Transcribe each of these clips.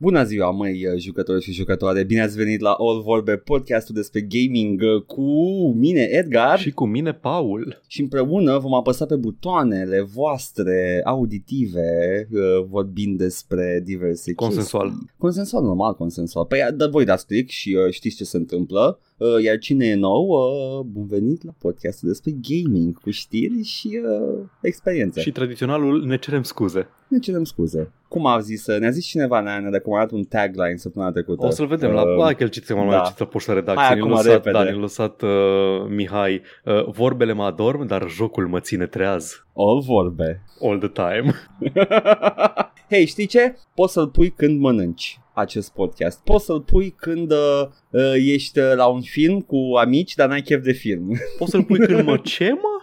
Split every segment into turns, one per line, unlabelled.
Bună ziua, măi, jucători și jucătoare! Bine ați venit la All Vorbe, podcastul despre gaming uh, cu mine, Edgar.
Și cu mine, Paul.
Și împreună vom apăsa pe butoanele voastre auditive uh, vorbind despre diverse
Consensual.
chestii. Consensual, normal, consensual. Păi da, voi dați click și uh, știți ce se întâmplă. Uh, iar cine e nou, uh, bun venit la podcastul despre gaming cu știri și uh, experiențe.
Și tradiționalul ne cerem scuze.
Ne cerem scuze. Cum a zis, ne-a zis cineva, ne-a, ne-a recomandat un tagline săptămâna trecută.
O să-l vedem la...
Uh,
Hai că îl citim mai
da.
mai citit la poșta
Hai
redacției. Ne-a
acum,
lăsat,
repede.
da, ne-a lăsat uh, Mihai. Uh, vorbele mă adorm, dar jocul mă ține treaz.
All vorbe.
All the time.
Hei, știi ce? Poți să-l pui când mănânci acest podcast. Poți să-l pui când uh, uh, ești uh, la un film cu amici, dar n-ai chef de film.
Poți să-l pui când mă ce, mă?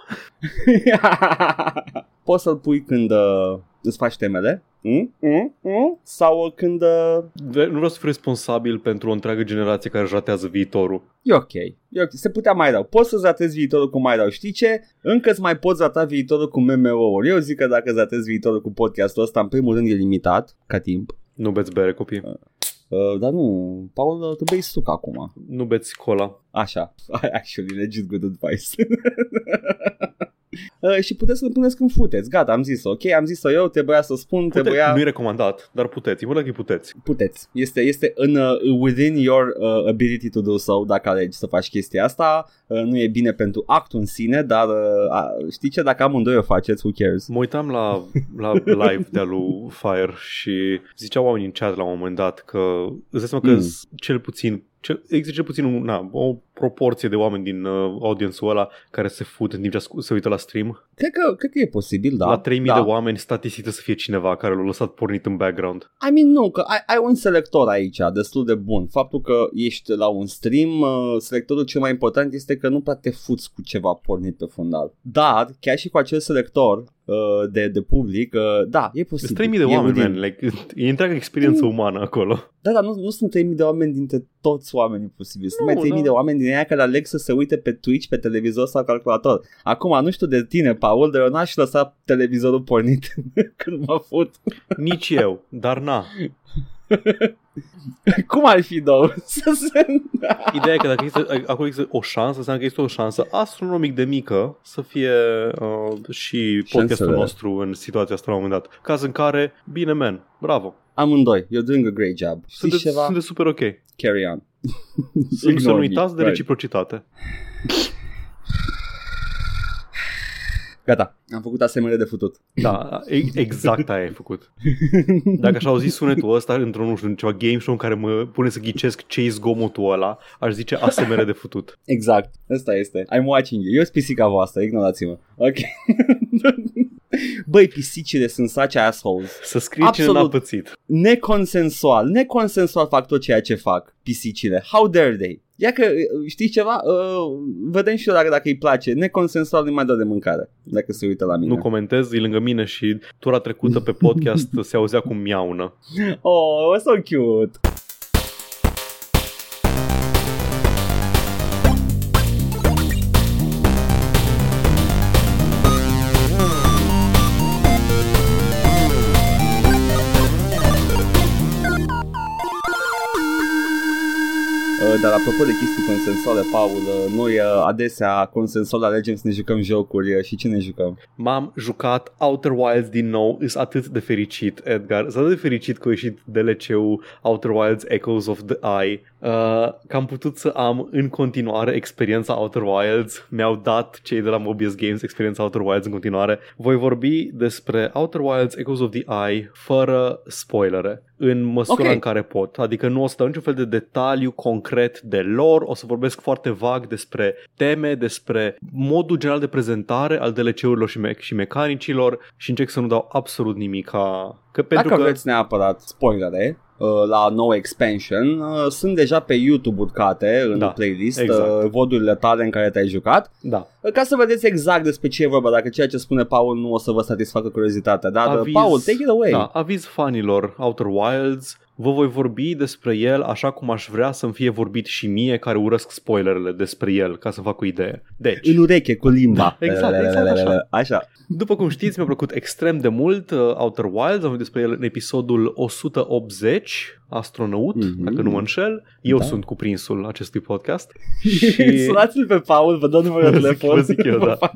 Poți să-l pui când uh, îți faci temele. Mm? Mm? Mm? Sau uh, când... Uh,
De- Nu vreau să fiu responsabil pentru o întreagă generație care își ratează viitorul.
e ok. E ok. Se putea mai rău. Poți să-ți ratezi viitorul cu mai rău. Știi ce? Încă îți mai poți rata viitorul cu MMO-uri. Eu zic că dacă îți ratezi viitorul cu podcastul ăsta, în primul rând e limitat ca timp.
Nu beți bere, copii.
Uh, dar nu, Paul, uh, tu bei suc acum.
Nu beți cola.
Așa, actually, legit good advice. uh, și puteți să-l puneți când futeți, gata, am zis ok, am zis-o eu, trebuia să spun,
Pute-
trebuia...
Nu e recomandat, dar puteți. E că puteți.
Puteți, este, este în, uh, within your uh, ability to do so dacă alegi să faci chestia asta, uh, nu e bine pentru actul în sine, dar uh, a, știi ce, dacă amândoi o faceți, who cares?
Mă uitam la, la live de-a lui Fire și ziceau oamenii în chat la un moment dat că îți dai seama că
Mm.
mm. cel puțin cel, există cel puțin un, na, o proporție de oameni din uh, audiențul ăla care se fut în timp ce ascu- se uită la stream.
Cred că, cred că e posibil, da.
la 3000
da.
de oameni statistic să fie cineva care l-a lăsat pornit în background.
I mean, nu, că ai, ai un selector aici destul de bun. Faptul că ești la un stream, uh, selectorul cel mai important este că nu prea te fuți cu ceva pornit pe fundal. Dar, chiar și cu acel selector uh, de, de public, uh, da, e
Sunt
posibil.
3000 de
E
oameni,
within.
man. Like, e întreaga experiență
Mm.
umană acolo.
Da, dar nu, nu sunt 3000 de oameni dintre toți oamenii posibili. Sunt
Nu,
mai 3000
da.
de oameni din aia care aleg să se uite pe Twitch, pe televizor sau calculator. Acum, nu știu de tine, Paul, dar eu n-aș lăsa televizorul pornit când mă fut.
Nici eu, dar na.
Cum ar fi, două? Să se...
Ideea e că dacă există, acolo există o șansă, înseamnă că este o șansă astronomic de mică să fie uh, și podcastul
Șansele.
nostru în situația asta la un moment dat. Caz în care, bine, man, bravo.
Amândoi, you're doing a great job. Știți
Sunteți,
ceva?
sunteți super ok.
Carry on.
Să nu
Ignore me.
uitați de
Right.
Reciprocitate.
Gata, am făcut asemănare de futut.
Da, e- exact aia ai făcut. Dacă aș auzi sunetul ăsta într-un, nu știu, în ceva game show în care mă pune să ghicesc ce-i zgomotul ăla, aș zice asemere de futut.
Exact, asta este. I'm watching you. Eu sunt pisica voastră, ignorați-mă. Ok. Băi, pisicile sunt such assholes.
Să scrii cine n-a
Absolut.
pățit.
Neconsensual, neconsensual fac tot ceea ce fac pisicile. How dare they? Ia că, știi ceva? Uh, vedem și eu dacă, dacă îi place. Neconsensual nu mai dă de mâncare, dacă se uită la mine.
Nu comentez, e lângă mine și tura trecută pe podcast se auzea cum miaună.
oh, so cute. Apropo de chestii consensuale, Paul, uh, noi uh, adesea consensual alegem să ne jucăm jocuri uh, și ce ne jucăm?
M-am jucat Outer Wilds din nou, sunt atât de fericit, Edgar. Sunt atât de fericit că a ieșit DLC-ul Outer Wilds Echoes of the Eye, uh, că am putut să am în continuare experiența Outer Wilds. Mi-au dat cei de la Mobius Games experiența Outer Wilds în continuare. Voi vorbi despre Outer Wilds Echoes of the Eye fără spoilere, în măsura
Ok.
în care pot. Adică nu o să dau niciun fel de detaliu concret de lor, o să vorbesc foarte vag despre teme, despre modul general de prezentare al DLC-urilor și, me- și mecanicilor și încerc să nu dau absolut nimic ca... Că pentru
Dacă
că...
vreți neapărat spoilere uh, la nou expansion, uh, sunt deja pe YouTube urcate în
Da,
playlist
exact.
uh, vodurile tale în care te-ai jucat,
Da.
uh, ca să vedeți exact despre ce e vorba, dacă ceea ce spune Paul nu o să vă satisfacă curiozitatea. Dar, uh,
Aviz-
Paul, take it away.
Da, aviz fanilor Outer Wilds, vă voi vorbi despre el așa cum aș vrea să-mi fie vorbit și mie care urăsc spoilerele despre el, ca să fac o idee. Deci,
În ureche, cu limba.
Exact, exact așa.
Așa.
după cum știți, mi-a plăcut extrem de mult uh, Outer Wilds, am vorbit despre el în episodul 180, Astronaut,
Mhm.
dacă nu mă înșel. Eu
Da.
sunt cuprinsul acestui podcast. și...
Sunați-l pe Paul, vă dau numărul de
Vă zic-
telefon.
vă zic eu,
Vă
da.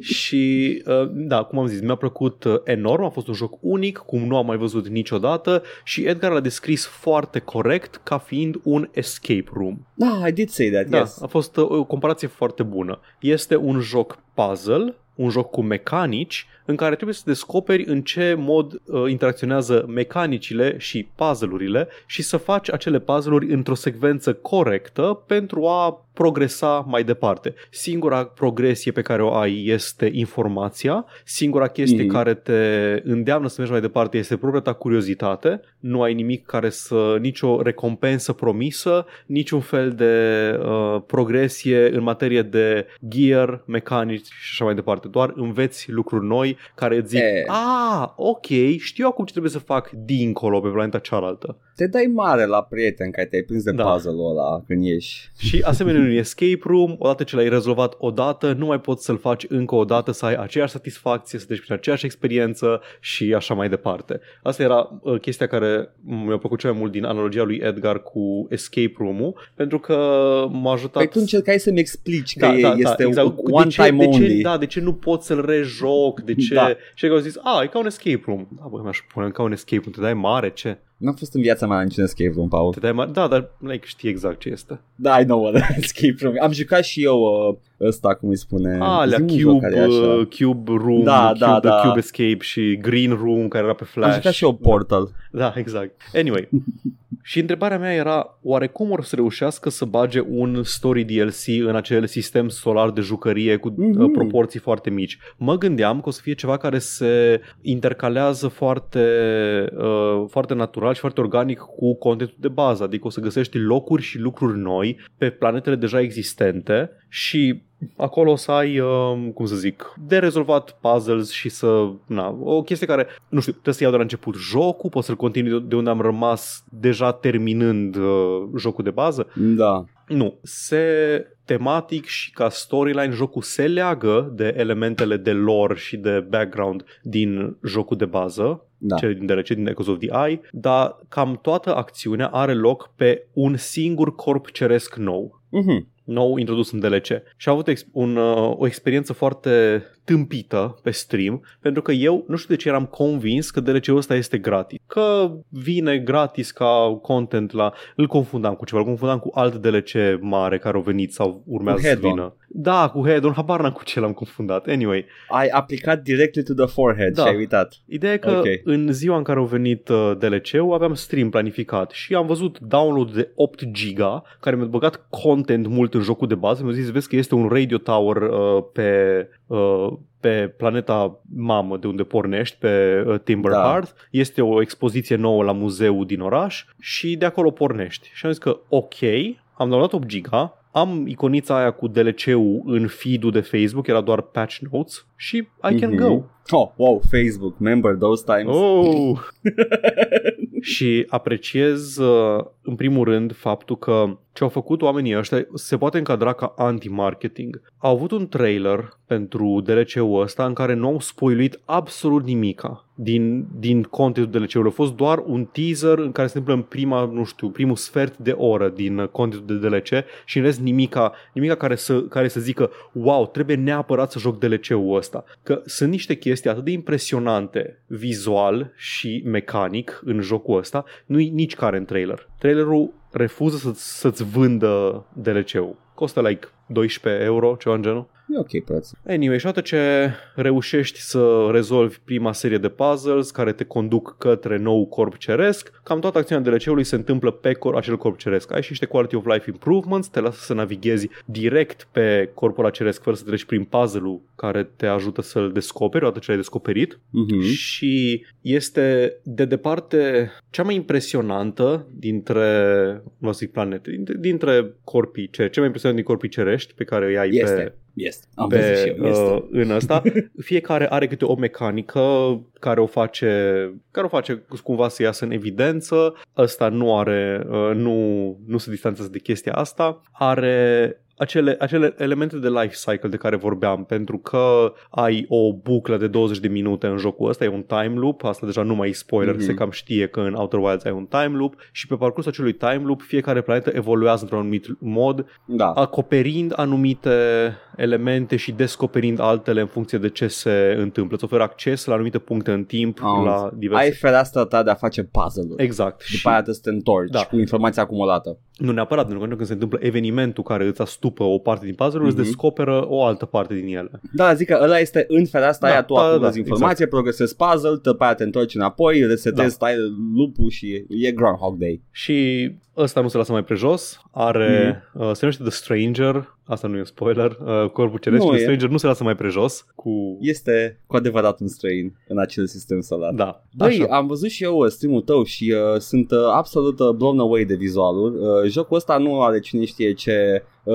Face.
Și, uh, da, cum am zis, mi-a plăcut uh, enorm, a fost un joc unic, cum nu am mai văzut niciodată și Edgar l-a descris foarte corect ca fiind un escape room.
Da, I did say that,
Da,
yes.
a fost uh, o comparație foarte bună. Este un joc puzzle, un joc cu mecanici, în care trebuie să descoperi în ce mod uh, interacționează mecanicile și puzzle-urile și să faci acele puzzle-uri într-o secvență corectă pentru a progresa mai departe. Singura progresie pe care o ai este informația, singura chestie
Mhm.
care te îndeamnă să mergi mai departe este propria ta curiozitate, nu ai nimic care să, nicio recompensă promisă, niciun fel de uh, progresie în materie de gear, mecanici și așa mai departe. Doar înveți lucruri noi care îți zic,
E.
a, ok, știu acum ce trebuie să fac dincolo pe planeta cealaltă.
Te dai mare la prieten care te-ai prins de
Da.
puzzle-ul ăla când ieși.
Și asemenea în un escape room, odată ce l-ai rezolvat odată, nu mai poți să-l faci încă o dată, să ai aceeași satisfacție, să treci prin aceeași experiență și așa mai departe. Asta era uh, chestia care mi-a plăcut cel mai mult din analogia lui Edgar cu escape room-ul, pentru că m-a ajutat...
Păi tu încercai să-mi explici că
da,
e,
da,
este
da, exact.
one
de ce,
time
de ce,
only.
Da, de ce nu pot să-l rejoc? De ce?
Da.
Și eu au zis, a, e ca un escape room. Da, bă, mi-aș pune ca un escape room. Te dai mare, ce?
N-am fost în viața mea la niciun escape room, Paul.
Te dai mare? Da, dar like, știi exact ce este.
Da, I know what escape room. Am jucat și eu uh, ăsta, cum îi spune.
Alea,
Zi-mi un joc
Cube,
care e așa.
uh, Cube Room,
Da,
Cube,
da, da.
Cube Escape și Green Room care era pe Flash.
Am jucat și eu Portal.
Da, exact. Anyway. și întrebarea mea era, oare cum or să reușească să bage un story DLC în acel sistem solar de jucărie cu
Mhm.
uh, proporții foarte mici? Mă gândeam că o să fie ceva care se intercalează foarte, uh, foarte natural și foarte organic cu contentul de bază, adică o să găsești locuri și lucruri noi pe planetele deja existente și acolo o să ai, uh, cum să zic, de rezolvat puzzles și să, na, o chestie care, nu știu, trebuie să iau de la început jocul, pot să-l continui de unde am rămas deja terminând uh, jocul de bază.
Da.
Nu, se tematic și ca storyline jocul se leagă de elementele de lore și de background din jocul de bază,
Da.
cele din DLC, din Echoes of the Eye, dar cam toată acțiunea are loc pe un singur corp ceresc nou
Mhm.
Nou introdus în DLC și am avut ex- un, uh, o experiență foarte tâmpită pe stream pentru că eu nu știu de ce eram convins că DLC-ul ăsta este gratis. Că vine gratis ca content la... Îl confundam cu ceva, îl confundam cu alt DLC mare care au venit sau urmează
Cu
să
Head-on.
vină. Da, cu Head-on, habar n-am cu ce l-am confundat. Anyway,
Ai aplicat directly to the forehead
Da.
și ai uitat.
Ideea e că
Ok.
în ziua în care au venit uh, DLC-ul aveam stream planificat și am văzut download de 8 giga care mi-a băgat content mult în jocul de bază. Mi-a zis, vezi că este un radio tower uh, pe, uh, pe planeta mamă de unde pornești, pe uh, Timber
Da.
Hearth. Este o expoziție nouă la muzeul din oraș și de acolo pornești. Și am zis că ok, am downloadat 8 giga, am iconița aia cu DLC-ul în feed-ul de Facebook, era doar patch notes și I can
Mhm.
go.
Oh, wow, Facebook, remember those times?
Oh! și apreciez uh, în primul rând faptul că ce au făcut oamenii ăștia se poate încadra ca anti-marketing. Au avut un trailer pentru DLC-ul ăsta în care nu au spoiluit absolut nimica din, din contentul DLC-ului. A fost doar un teaser în care se întâmplă în prima, nu știu, primul sfert de oră din uh, contentul de DLC și în rest nimica, nimica care, să, care să zică wow, trebuie neapărat să joc DLC-ul ăsta. Că sunt niște chestii atât de impresionante vizual și mecanic în jocul ăsta, nu-i nici care în trailer. Trailerul refuză să, să-ți vândă DLC-ul. Costă like 12 euro, ceva în genul.
E ok preț.
Anyway, și odată ce reușești să rezolvi prima serie de puzzles care te conduc către nou corp ceresc, cam toată acțiunea DLC-ului se întâmplă pe cor, acel corp ceresc. Ai și niște quality of life improvements, te lasă să navighezi direct pe corpul ăla ceresc fără să treci prin puzzle-ul care te ajută să-l descoperi odată ce l-ai descoperit
Mhm.
și este de departe cea mai impresionantă dintre, nu zic planete, dintre, dintre corpii, ce, cea mai impresionantă din corpii cerești pe care îi ai
Este.
pe,
Este. Am văzut și
pe,
eu. Este.
uh, în ăsta. Fiecare are câte o mecanică care o face care o face cumva să iasă în evidență. Ăsta nu are uh, nu, nu se distanțează de chestia asta. Are acele, acele elemente de life cycle de care vorbeam, pentru că ai o buclă de 20 de minute în jocul ăsta, e un time loop, asta deja nu mai e spoiler,
Mhm.
mm-hmm. se cam știe că în Outer Wilds ai un time loop și pe parcursul acelui time loop fiecare planetă evoluează într-un anumit mod,
Da.
acoperind anumite elemente și descoperind altele în funcție de ce se întâmplă. Îți oferă acces la anumite puncte în timp,
Am
la diverse...
Ai fereastra ta de a face puzzle-uri.
Exact.
După aia trebuie să te întorci
Da.
cu informația acumulată.
Nu neapărat, pentru că când se întâmplă evenimentul care îți astupă o parte din puzzle, mm-hmm. îți
Mhm.
descoperă o altă parte din ele.
Da, zic că ăla este în fereastra
Da,
aia, tu
da,
acumulezi
da,
informație, progresezi puzzle, după aia te întorci înapoi, resetezi,
Da.
stai lupul și e Groundhog Day.
Și ăsta nu se lasă mai prejos, are,
Mhm.
uh, se numește The Stranger, asta nu e un spoiler, uh, Corpul Ceresc,
Nu
și The
e.
Stranger nu se lasă mai prejos cu...
Este cu adevărat un străin în acel sistem solar.
Da,
Băi,
așa.
am văzut și eu uh, stream-ul tău și uh, sunt uh, absolut uh, blown away de vizualul. Uh, jocul ăsta nu are cine știe ce uh,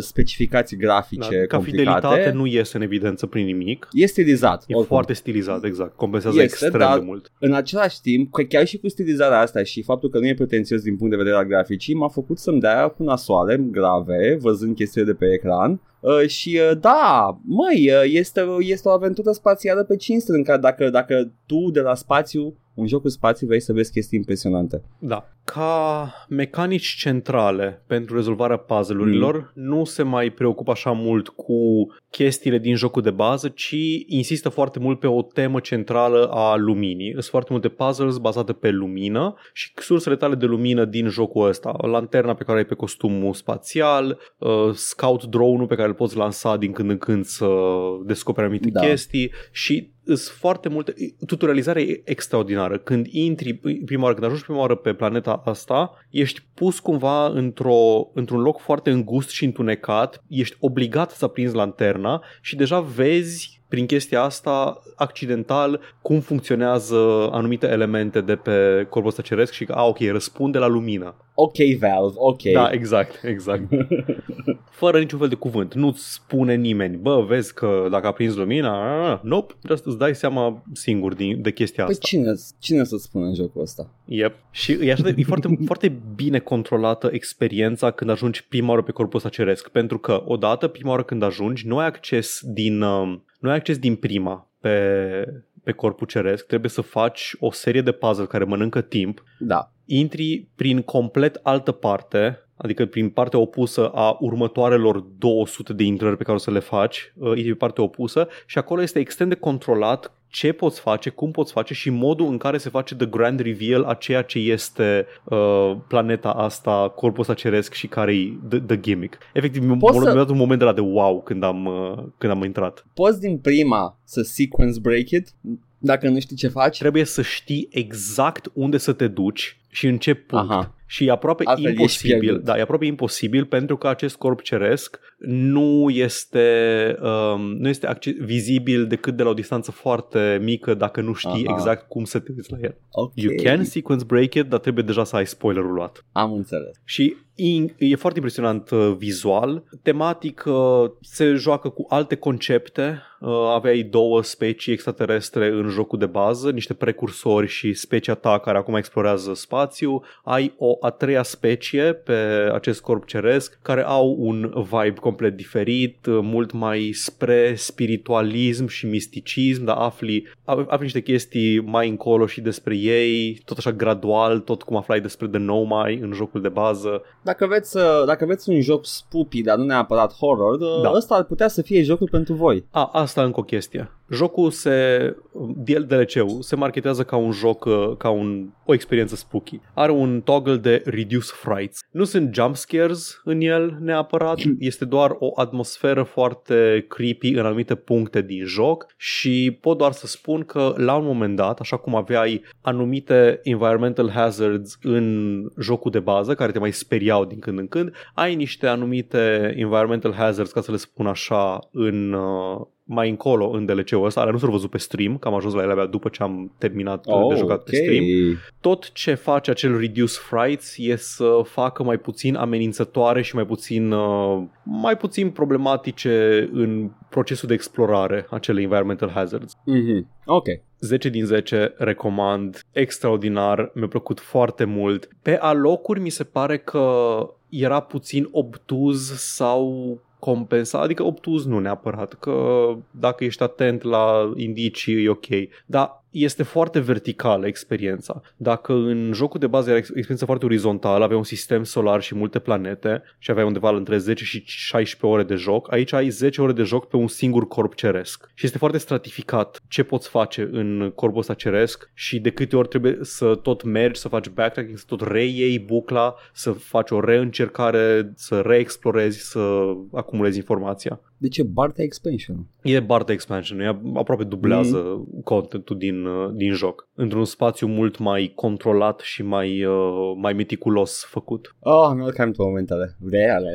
specificații
Da,
grafice
ca
complicate.
fidelitate nu iese în evidență prin nimic.
E stilizat.
E
oricum.
foarte stilizat, exact. Compensează
Este,
extrem
dar-
de mult.
În același timp, că chiar și cu stilizarea asta și faptul că nu e pretențios din punct de vedere al graficii, m-a făcut să-mi dea cu nasoale grave, văzând chestiile de pe ecran. Uh, și uh, da, măi, uh, este, este o aventură spațială pe cinste în care dacă, dacă tu de la spațiu, un joc cu spațiu, vrei să vezi chestii impresionante.
Da. Ca mecanici centrale pentru rezolvarea puzzle-urilor, mm. nu se mai preocupă așa mult cu chestiile din jocul de bază, ci insistă foarte mult pe o temă centrală a luminii. Sunt foarte multe puzzles bazate pe lumină și sursele tale de lumină din jocul ăsta. Lanterna pe care ai pe costumul spațial, uh, scout drone-ul pe care îl poți lansa din când în când să descoperi anumite
Da.
chestii și sunt foarte multe... Tutorializarea e extraordinară. Când intri prima oară, când ajungi prima oară pe planeta asta, ești pus cumva într-o, într-un loc foarte îngust și întunecat, ești obligat să aprinzi lanterna și deja vezi prin chestia asta accidental cum funcționează anumite elemente de pe corpul ăsta ceresc și că, a, ok, răspunde la lumină.
Ok, Valve, ok.
Da, exact, exact. Fără niciun fel de cuvânt. Nu-ți spune nimeni, bă, vezi că dacă aprinzi lumina, a, nope, just îți dai seama singur din, de chestia
Păi
asta.
cine, cine să spună în jocul ăsta?
Yep. Și e, așa de, e foarte, foarte bine controlată experiența când ajungi prima oară pe corpul ăsta ceresc. Pentru că, odată, prima oară când ajungi, nu ai acces din, um, nu ai acces din prima pe, pe corpul ceresc. Trebuie să faci o serie de puzzle care mănâncă timp
Da.
intri prin complet altă parte, adică prin partea opusă a următoarelor 200 de intrări pe care o să le faci, uh, intri pe partea opusă și acolo este extrem de controlat ce poți face, cum poți face și modul în care se face the grand reveal a ceea ce este uh, planeta asta, corpul ăsta ceresc și care e the, the gimmick. Efectiv, mi-a
Poți
mi-a
să-
dat un moment de la de wow când am, uh, când am intrat.
Poți din prima să sequence break it dacă nu știi ce faci?
Trebuie să știi exact unde să te duci și în ce punct.
Aha.
Și e aproape
Altfel ești
imposibil,
pierdut.
da, e aproape imposibil pentru că acest corp ceresc nu este, um, nu este acce- vizibil decât de la o distanță foarte mică dacă nu știi
Aha.
exact cum să te uiți la el.
Ok.
You can sequence break it, dar trebuie deja să ai spoilerul luat.
Am înțeles.
Și in, e foarte impresionant uh, vizual. Tematic uh, se joacă cu alte concepte. Uh, aveai două specii extraterestre în jocul de bază, niște precursori și specia ta care acum explorează spațiu. Ai o a treia specie pe acest corp ceresc care au un vibe complet diferit, uh, mult mai spre spiritualism și misticism, dar afli, afli niște chestii mai încolo și despre ei, tot așa gradual, tot cum aflai despre The Nomai în jocul de bază.
Dacă veți, uh, dacă veți un joc spooky, dar nu neapărat horror,
Da.
da. ăsta ar putea să fie jocul pentru voi.
A, asta încă o chestie. Jocul se, DLC-ul se marketează ca un joc, uh, ca un, o experiență spooky. Are un toggle de reduce frights. Nu sunt jump scares în el neapărat, este doar o atmosferă foarte creepy în anumite puncte din joc și pot doar să spun că la un moment dat, așa cum aveai anumite environmental hazards în jocul de bază care te mai speriau din când în când, ai niște anumite environmental hazards, ca să le spun așa, în uh, mai încolo în DLC-ul ăsta, ale nu s-au văzut pe stream, că am ajuns la ele abia după ce am terminat oh, de jucat
ok.
pe stream. Tot ce face acel Reduce Frights e să facă mai puțin amenințătoare și mai puțin, uh, mai puțin problematice în procesul de explorare acele environmental hazards.
Mhm. Ok.
10 din 10, recomand, extraordinar, mi-a plăcut foarte mult. Pe alocuri mi se pare că era puțin obtuz sau compensat, adică obtuz nu neapărat, că dacă ești atent la indicii e ok, dar este foarte verticală experiența. Dacă în jocul de bază era ex- experiența foarte orizontală, avea un sistem solar și multe planete și aveai undeva între 10 și 16 ore de joc, aici ai 10 ore de joc pe un singur corp ceresc. Și este foarte stratificat ce poți face în corpul ăsta ceresc și de câte ori trebuie să tot mergi, să faci backtracking, să tot reiei bucla, să faci o reîncercare, să reexplorezi, să acumulezi informația.
De ce Barta Expansion?
E Barta Expansion, e aproape dublează mm. contentul din, uh, din joc. Într-un spațiu mult mai controlat și mai, uh, mai meticulos făcut.
Oh, nu cam tu momentele. Reale,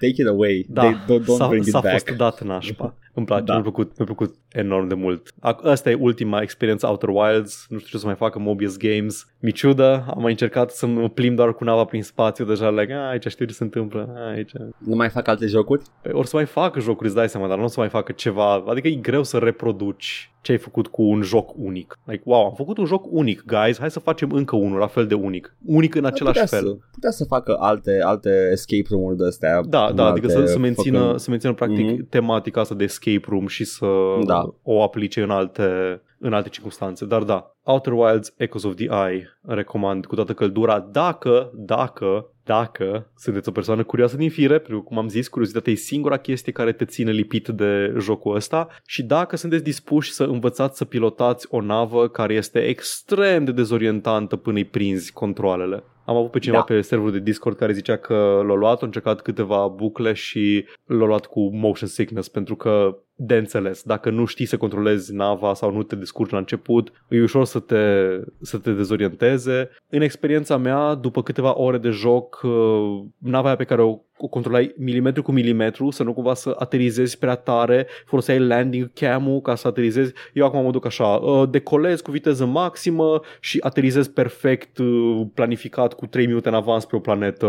take it away.
Da,
They, don't, don't
s-a,
bring it
s-a
back.
fost dat nașpa. Îmi place,
Da.
mi-a, plăcut, mi-a plăcut enorm de mult. Ac- Asta e ultima experiență Outer Wilds, nu știu ce o să mai facă Mobius Games. Mi ciudă, am mai încercat să mă plimb doar cu nava prin spațiu, deja like, "A, aici știu ce se întâmplă, a, aici.
Nu mai fac alte jocuri?
Păi, or să mai facă jocuri, îți dai seama, dar nu o să mai facă ceva, adică e greu să reproduci ce ai făcut cu un joc unic. Like, wow, am făcut un joc unic, guys, hai să facem încă unul la fel de unic. Unic în același
putea
fel.
Să, putea să facă alte, alte escape room-uri de astea.
Da, da, adică să,
alte
să, mențină,
făcând-
să mențină practic
Mhm.
tematica asta de escape room și să
Da.
o aplice în alte, în alte circunstanțe. Dar da, Outer Wilds Echoes of the Eye recomand cu toată căldura dacă, dacă, dacă sunteți o persoană curioasă din fire, pentru că, cum am zis, curiozitatea e singura chestie care te ține lipit de jocul ăsta și dacă sunteți dispuși să învățați să pilotați o navă care este extrem de dezorientantă până îi prinzi controlele. Am avut pe cineva
Da.
pe serverul de Discord care zicea că l-a luat, a încercat câteva bucle și l-a luat cu motion sickness pentru că de înțeles, dacă nu știi să controlezi nava sau nu te descurci la început, e ușor să te, să te dezorienteze. În experiența mea, după câteva ore de joc, uh, nava aia pe care o o controlai milimetru cu milimetru, să nu cumva să aterizezi prea tare, foloseai landing cam-ul ca să aterizezi. Eu acum mă duc așa, uh, decolez cu viteză maximă și aterizez perfect, uh, planificat cu 3 minute în avans pe o planetă.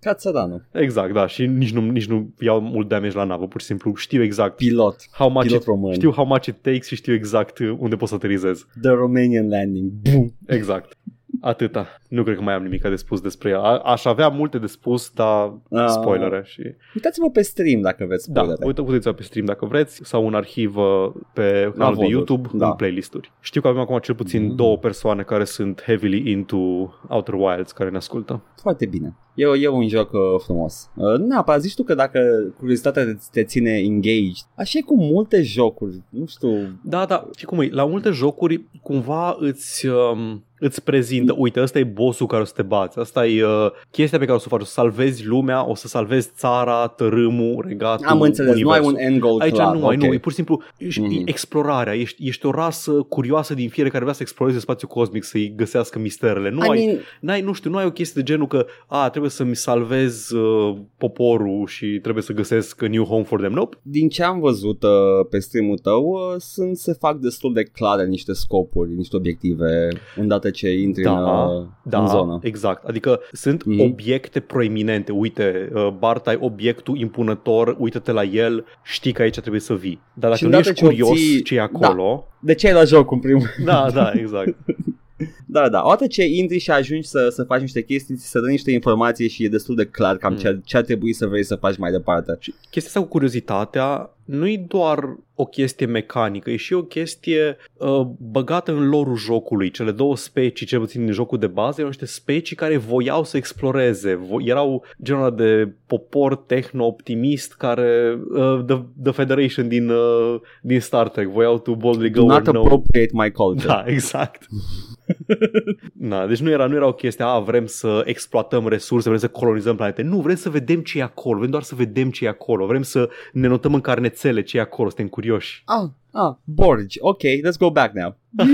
Ca țăranul.
Exact, da, și nici nu, nici nu iau mult damage la navă, pur și simplu știu exact
Pilot.
how much
Pilot
it,
român.
știu how much it takes și știu exact uh, unde pot să aterizez.
The Romanian Landing. Boom.
Exact. Atâta. Nu cred că mai am nimic de spus despre ea. A- aș avea multe de spus, dar
Ah.
spoilere și...
Uitați-vă pe stream dacă vreți
Da,
spoilere.
uite, puteți pe stream dacă vreți sau un arhiv uh, pe canalul de
voduri,
YouTube
da.
în playlisturi. Știu că avem acum cel puțin
Mhm.
două persoane care sunt heavily into Outer Wilds care ne ascultă.
Foarte bine. E, e un joc uh, frumos. Uh, nu neapărat, zici tu că dacă curiozitatea te, te ține engaged, așa e cu multe jocuri, nu știu,
Da, da, și cum e, la multe jocuri cumva îți, um, îți prezintă, uite, ăsta e bossul care o să te bați, asta e uh, chestia pe care o să o faci, o să salvezi lumea, o să salvezi țara, tărâmul, regatul,
am înțeles,
universul.
nu ai un end goal
Aici
clar.
nu ai,
ok.
nu, e pur și simplu ești,
Mhm.
e explorarea, ești, ești o rasă curioasă din fiere care vrea să exploreze spațiul cosmic, să-i găsească misterele. Nu
I
ai,
mean,
n-ai, nu știu, nu ai o chestie de genul că, a, trebuie să-mi salvez uh, poporul și trebuie să găsesc a new home for them. Nope.
din ce am văzut uh, pe streamul tău, uh, sunt, se fac destul de clare niște scopuri, niște obiective, îndată ce intri
Da,
în, uh,
Da,
în zonă.
exact. Adică sunt
Mhm.
obiecte proeminente. Uite, uh, Bart, ai obiectul impunător, uită-te la el, știi că aici trebuie să vii. Dar dacă
Și
nu
îndată
ești
ce
curios
obții-
ce e acolo...
De ce ai la joc în primul
Da, da, exact.
Da, da, odată ce intri și ajungi să, să faci niște chestii, ți se dă niște informații și e destul de clar cam
Mm.
ce, ce ar trebui să vrei să faci mai departe.
Și chestia asta cu curiozitatea nu e doar o chestie mecanică, e și o chestie uh, băgată în lorul jocului. Cele două specii, cel puțin din jocul de bază, erau niște specii care voiau să exploreze. Vo- erau genul ăla de popor tehno-optimist care, uh, the, the Federation din, uh, din Star Trek, voiau to boldly go
Do not
where no...
appropriate my culture.
Da, exact. Na, deci nu era, nu era o chestie, a, vrem să exploatăm resurse, vrem să colonizăm planete. Nu, vrem să vedem ce e acolo, vrem doar să vedem ce e acolo, vrem să ne notăm în carnețele ce e acolo, suntem curioși.
Ah, ah, Borgi, ok, let's go back now.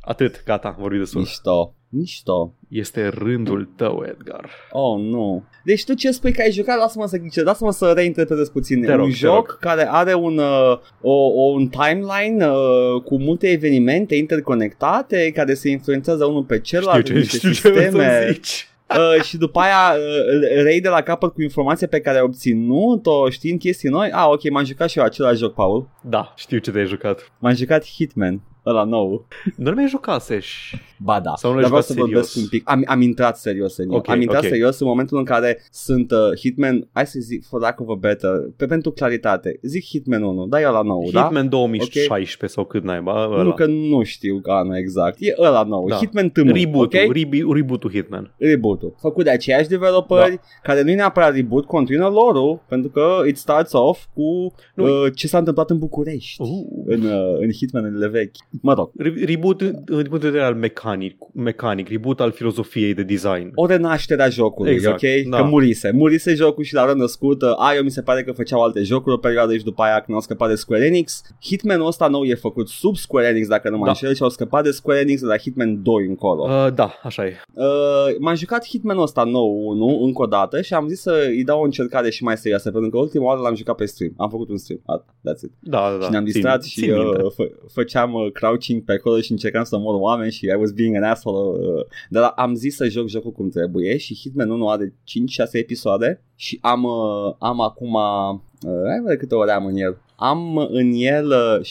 Atât, gata, am vorbit de sus.
Mișto, mișto.
Este rândul tău, Edgar.
Oh, nu. Deci tu ce spui că ai jucat? Lasă-mă să ghice, lasă-mă să reinterpretez puțin.
Te
un
rog, te
joc
rog.
care are un, uh, o, o, un timeline uh, cu multe evenimente interconectate care se influențează unul pe celălalt,
Știu ce,
niște
știu ce vrei
sisteme.
să zici.
Uh, și după aia uh, rei de la capăt cu informația pe care ai obținut-o știind chestii noi. Ah, ok, m-am jucat și eu același joc, Paul.
Da, știu ce te-ai jucat.
M-am jucat Hitman, ăla nou.
Nu mai jucasești.
Ba da,
Sau nu
dar
l-ai
vreau
jucat
să vorbesc
serios?
un pic. Am, am intrat serios în el.
Ok,
am intrat
ok.
serios în momentul în care sunt uh, Hitman, hai să zic, for lack of a better, pe pentru claritate, zic Hitman 1, da, e ăla nou, da?
Hitman 2016 sau cât naiba, ăla.
Nu că nu știu anul exact, e ăla nou,
Da.
Hitman tâmă,
Reboot-ul,
ok?
rebu- reboot-ul Hitman.
Reboot-ul. Făcut de aceiași developeri,
Da.
care nu e neapărat reboot, continuă lore pentru că it starts off cu
Nu.
uh, ce s-a întâmplat în București.
Uh.
În, uh, în Hitmanurile vechi. Mă rog,
Re- Reboot din punct de vedere al mecanic, mecanic, reboot al filozofiei de design.
o renaștere a jocului,
Exact,
ok?
da.
Că murise. Murise jocul și l-a renăscut. Uh, Aia mi se pare că făceau alte jocuri o perioadă și după aia când au scăpat de Square Enix. Hitman-ul ăsta nou e făcut sub Square Enix, dacă nu mă
Da.
înșel, și au scăpat de Square Enix de la Hitman 2 încolo. Uh.
Uh, da, așa e.
Uh, m-am jucat Hitman-ul ăsta nou, nu, încă o dată și am zis să îi dau o încercare și mai serioasă, pentru că ultima oară l-am jucat pe stream. Am făcut un stream. Atât. That's it.
Da, da, da.
și ne-am
Țin-
distrat și
țin minte.
uh, fă, făceam uh, crouching pe acolo și încercam să mor oameni și I was being an asshole. Uh, dar am zis să joc jocul cum trebuie și Hitman 1 are 5-6 episoade și am, uh, am acum... Uh, hai vedea câte ore am în el. Am în el uh,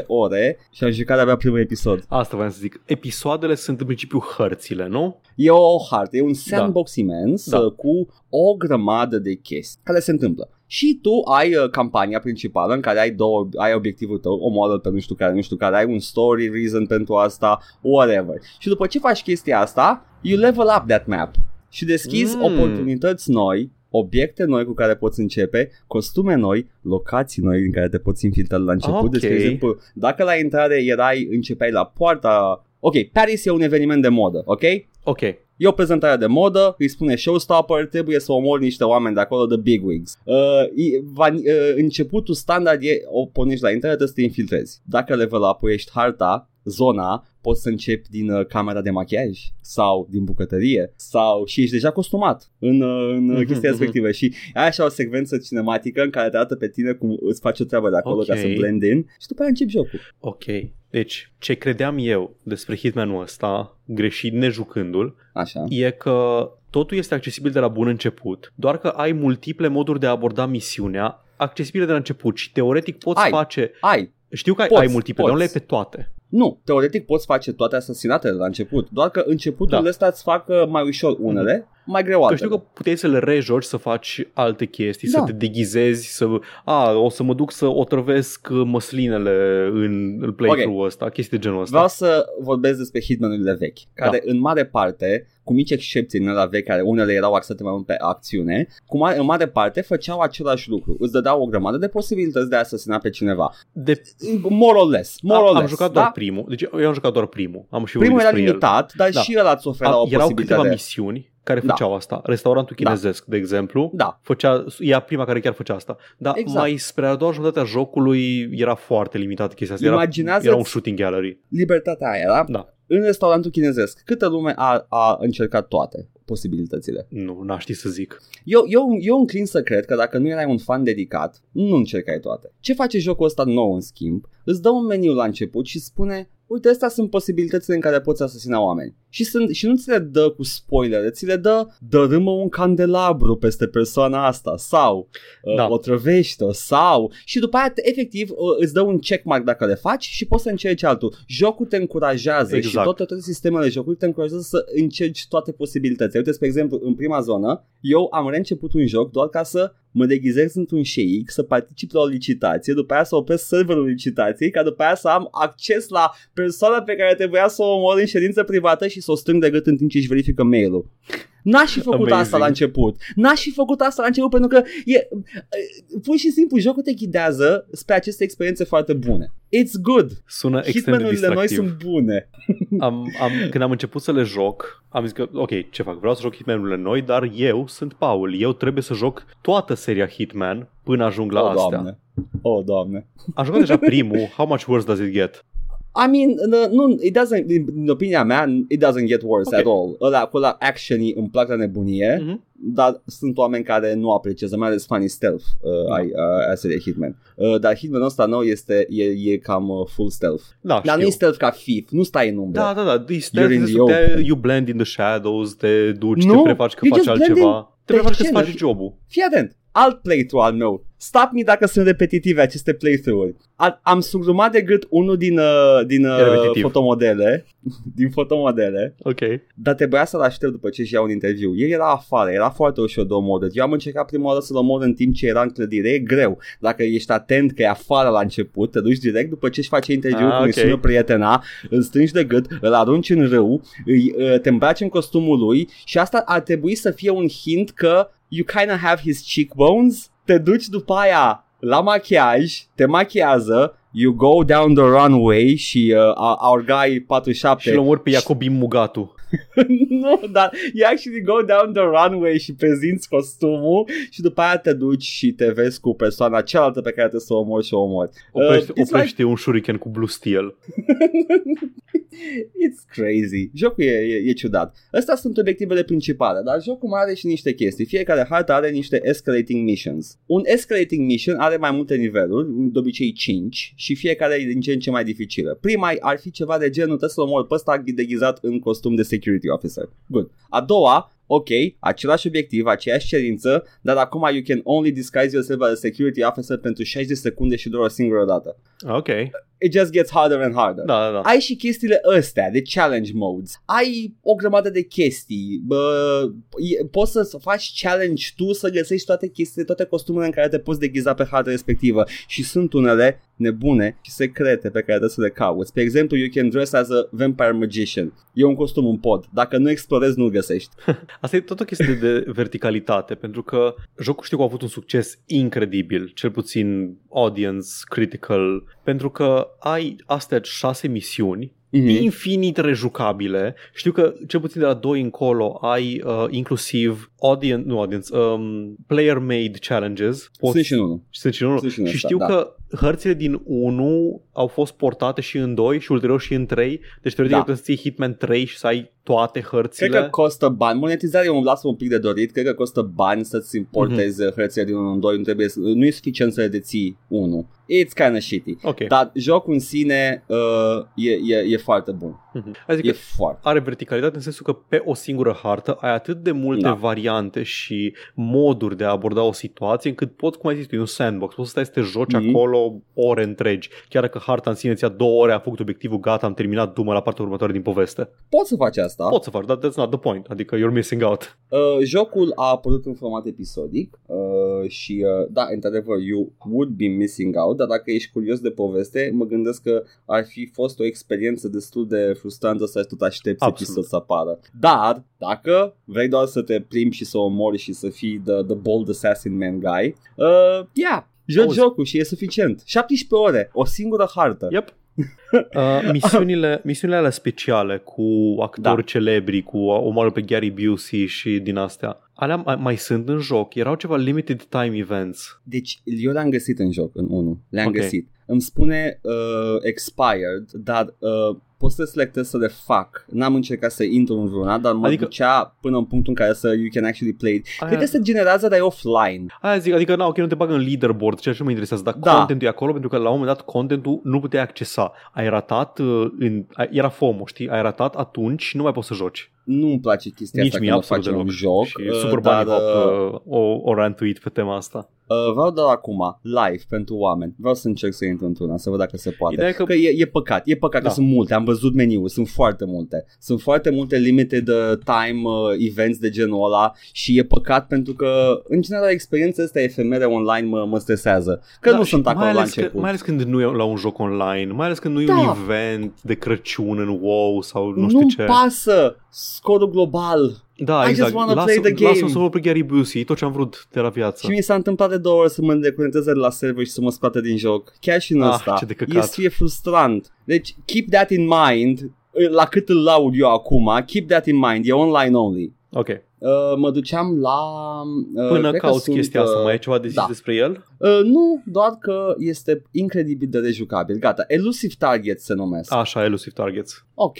17,6 ore și am jucat abia primul episod.
Asta vreau să zic. Episoadele sunt în principiu hărțile, nu?
E o hartă, e un sandbox imens
Da.
uh, cu o grămadă de chestii care se întâmplă. Și tu ai uh, campania principală în care ai două, ai obiectivul tău, omoară pe nu știu care, nu știu care, ai un story reason pentru asta, whatever. Și după ce faci chestia asta, you level up that map și deschizi
Mm.
mm. oportunități noi, obiecte noi cu care poți începe, costume noi, locații noi în care te poți infiltra la început.
Ok.
Deci, de exemplu, dacă la intrare erai, începeai la poarta... Ok, Paris e un eveniment de modă, ok?
Ok.
E o prezentare de modă, îi spune showstopper, trebuie să omori niște oameni de acolo de bigwigs. Uh, e- va, uh, începutul standard e, o pornești la internet, trebuie să te infiltrezi. Dacă level up ești harta, zona, poți să începi din uh, camera de machiaj sau din bucătărie sau și ești deja costumat în, uh, în
Mhm,
uh, chestia
mhm.
respectivă și ai așa o secvență cinematică în care te arată pe tine cum îți faci o treabă de acolo
Ok.
ca să blend in și după aia începi jocul.
Ok. Deci, ce credeam eu despre Hitman-ul ăsta, greșit nejucându-l,
Așa.
e că totul este accesibil de la bun început, doar că ai multiple moduri de a aborda misiunea accesibile de la început și teoretic poți
Ai.
face...
Ai,
Știu că ai,
Poți,
ai multiple,
poți.
dar nu le ai pe toate.
Nu, teoretic poți face toate asasinatele la început, doar că începutul
Da.
da. ăsta îți fac uh, mai ușor unele, mai greu
Că
altele.
știu că puteai să le rejoci, să faci alte chestii,
Da.
să te deghizezi, să... A, o să mă duc să otrăvesc măslinele în în playthrough-ul ăsta, chestii de genul ăsta.
Vreau să vorbesc despre hitmanurile vechi, care
Da.
în mare parte, cu mici excepții din la vechi, care unele erau axate mai mult pe acțiune, cu mare, în mare parte făceau același lucru. Îți dădeau o grămadă de posibilități de a asasina pe cineva.
De...
More or less. More
Am,
or
am
less,
jucat
da?
doar primul, deci eu am jucat doar primul. Am și
Primul
vorbit
era
despre el.
limitat, dar
Da.
și ăla îți oferea
A,
o
erau
posibilitate.
câteva misiuni care
Da.
făceau asta. Restaurantul
Da.
chinezesc, de exemplu,
Da,
făcea, ea prima care chiar făcea asta. Dar
Exact.
mai spre a doua jumătate a jocului era foarte limitată chestia asta. Era,
Imaginează-ți-
era un shooting gallery.
libertatea aia, da?
Da.
În restaurantul chinezesc, câtă lume a, a încercat toate posibilitățile?
Nu, n-aș ști să zic.
Eu, eu, eu înclin să cred că dacă nu erai un fan dedicat, nu încercai toate. Ce face jocul ăsta nou în schimb? Îți dă un meniu la început și spune Uite, astea sunt posibilitățile în care poți asasina oameni. Și, sunt, și nu ți le dă cu spoilere, ți le dă dărâmă un candelabru peste persoana asta sau uh,
Da.
o trăvește-o sau și după aia efectiv uh, îți dă un checkmark dacă le faci și poți să încerci altul. Jocul te încurajează
Exact.
și toate, toate sistemele jocului te încurajează să încerci toate posibilitățile. Uite, spre exemplu, în prima zonă, eu am reînceput un joc doar ca să mă deghizez într-un șeic, să particip la o licitație, după aia să opresc serverul licitației, ca după aia să am acces la persoana pe care trebuia să o omor în ședință privată și să o strâng de gât în timp ce își verifică mail-ul. N-aș fi făcut
Amazing.
asta la început. N-aș fi făcut asta la început pentru că e, pur și simplu jocul te ghidează spre aceste experiențe foarte bune. It's good.
Sună extrem de
Hitmanurile noi
distractiv.
sunt bune.
Am, am, când am început să le joc, am zis că, ok, ce fac? Vreau să joc Hitman-urile noi, dar eu sunt Paul. Eu trebuie să joc toată seria Hitman până ajung la
o,
astea.
doamne. O, doamne.
Am jucat deja primul. How much worse does it get?
I mean, n- nu, it doesn't, din, din opinia mea, it doesn't get worse
Ok.
at all. Ăla, cu ăla action îmi plac la nebunie,
Mhm.
dar sunt oameni care nu apreciază, mai ales fanii stealth uh,
Da.
ai uh, a serie Hitman. Uh, dar Hitman ăsta nou este, e, e cam uh, full stealth.
Da,
Dar nu
știu.
e stealth ca Thief, nu stai în umbră.
Da, da, da. You're
You're in the
te,
open.
you blend in the shadows, te duci,
Nu,
te prefaci că
you
faci
just blend
altceva. Te
pe
prefaci că îți
scenă.
faci jobul.
Fii atent, alt playthrough al meu. Stop me dacă sunt repetitive aceste playthrough-uri. A- am sugrumat de gât unul din, uh, din uh,
repetitiv.
fotomodele, din fotomodele,
Ok.
dar trebuia să-l aștept după ce și iau un interviu. El era afară, era foarte ușor de omorât. Eu am încercat prima oară să-l omor în timp ce era în clădire, e greu. Dacă ești atent că e afară la început, te duci direct după ce își face interviu
Ah,
cu
ok.
sună prietena, îl strângi de gât, îl arunci în râu, îi, uh, te îmbraci în costumul lui și asta ar trebui să fie un hint că you kind of have his cheekbones, te duci după aia la machiaj, te machiază, you go down the runway și uh, our guy 47
Și îl omori pe Iacobin Mugatu.
nu, dar you actually go down the runway și prezinți costumul și după aia te duci și te vezi cu persoana cealaltă pe care trebuie să o omori și o omori.
Oprește,
Uh, it's
oprește un shuriken cu blue steel.
It's crazy. Jocul e, e, e ciudat. Astea sunt obiectivele principale, dar jocul mai are și niște chestii. Fiecare hartă are niște escalating missions. Un escalating mission are mai multe niveluri, de obicei 5, și fiecare e din ce în ce mai dificilă. Prima ar fi ceva de genul, trebuie să-l omori pe ăsta deghizat în costum de security officer. Good. A doua, ok, același obiectiv, aceeași cerință, dar acum you can only disguise yourself as a security officer pentru 60 de secunde și doar o singură dată.
Ok.
It just gets harder and harder.
Da, da, da.
Ai și chestiile astea de challenge modes. Ai o grămadă de chestii. Bă, e- poți să faci challenge tu să găsești toate chestiile, toate costumele în care te poți deghiza pe harta respectivă. Și sunt unele nebune și secrete pe care trebuie să le cauți. Pe exemplu, you can dress as a vampire magician. E un costum în pod. Dacă nu explorezi, nu-l găsești.
Asta e tot o chestie de verticalitate, pentru că jocul știu că a avut un succes incredibil, cel puțin audience, critical, pentru că ai astea șase misiuni
Mm-hmm.
infinit rejucabile. Știu că cel puțin de la 2 încolo ai uh, inclusiv audience, nu audience, um, player-made challenges.
Sunt și în unul.
Sunt și în unul.
Sunt și în
și
ăsta,
știu
da.
că hărțile din 1 au fost portate și în 2 și ulterior și în 3. Deci teoretic
Da.
da. să ții Hitman 3 și să ai toate hărțile.
Cred că costă bani. Monetizarea îmi lasă un pic de dorit. Cred că costă bani să-ți importezi
Mhm.
mm-hmm. hărțile din 1 în 2. Nu, trebuie să, nu e suficient să le deții 1. It's kind of shitty.
Ok.
Dar jocul în sine uh, e, e, e foarte bun.
Mhm. Adică
E foarte.
are verticalitate în sensul că pe o singură hartă ai atât de multe
Da.
variante și moduri de a aborda o situație încât poți, cum ai zis tu, e un sandbox, poți să stai să te joci
Mhm.
acolo ore întregi. Chiar dacă harta în sine ți-a două ore, a făcut obiectivul, gata, am terminat, dumă la partea următoare din poveste.
Poți să faci asta.
Poți să faci, dar that's not the point, adică you're missing out.
Uh, jocul a apărut în format episodic uh, și uh, da, într-adevăr, you would be missing out, dar dacă ești curios de poveste, mă gândesc că ar fi fost o experiență destul de frustrantă să tot aștepți
Absolut.
episod să apară. Dar, dacă vrei doar să te plimbi și să omori și să fii the, the bold assassin man guy, uh, yeah, joci
Auzi.
jocul și e suficient. 17 ore, o singură hartă.
Yep. Uh, misiunile, misiunile alea speciale cu actori
Da.
celebri, cu omoară pe Gary Busey și din astea, alea mai, mai sunt în joc, erau ceva limited time events.
Deci eu le-am găsit în joc, în 1. Le-am
Ok.
găsit. Îmi spune uh, expired, dar uh, pot să selectez să le fac. N-am încercat să intru în vreuna, dar mă
Adică-
adică... ducea până în punctul în care să you can actually play it.
Aia-
Cred că se generează, dar e offline.
Aia zic, adică na, ok, nu te bagă în leaderboard, ceea ce nu mă interesează, dar
Da.
contentul e acolo pentru că la un moment dat contentul nu puteai accesa. Ai ratat, uh, în, ai- era FOMO, știi, ai ratat atunci și nu mai poți să joci.
Nu-mi place chestia
Nici
asta
mie
când o
absolut
facem
deloc.
un joc.
și
uh,
Super
dar,
Bunny Hop
uh,
uh, o, o rantuit pe tema asta.
Uh, vreau doar acum, live, pentru oameni. Vreau să încerc să intru într-una, să văd dacă se poate.
Ideea e că-
că e, e păcat, e păcat
Da.
că sunt multe, am văzut meniul, sunt foarte multe. Sunt foarte multe limited uh, time uh, events de genul ăla și e păcat pentru că, în general, experiența asta efemere online mă, mă stresează. Că
Da,
nu
și
sunt acolo
mai
la
ales că-
început.
Mai ales când nu e la un joc online, mai ales când nu e
Da.
un event de Crăciun în WoW sau nu știu
Nu-mi
ce.
pasă scorul global.
Da,
I just
exact.
wanna
lasă,
play the game.
Lasă-o să vă pe Gary Busey, tot ce am vrut de la viață.
Și mi s-a întâmplat de două ori să mă deconecteze de la server și să mă scoată din joc. Chiar și în
Ah,
ăsta.
ce de căcat.
Este e frustrant. Deci, keep that in mind. La cât îl laud eu acum, keep that in mind. E online only.
Ok.
Uh, mă duceam la... Uh,
Până
cred că
cauți
sunt,
chestia asta,
uh,
mai ai ceva de zis
da.
despre el?
Uh, nu, doar că este incredibil de rejucabil. Gata, Elusive Target se numesc.
Așa, Elusive Targets.
Ok,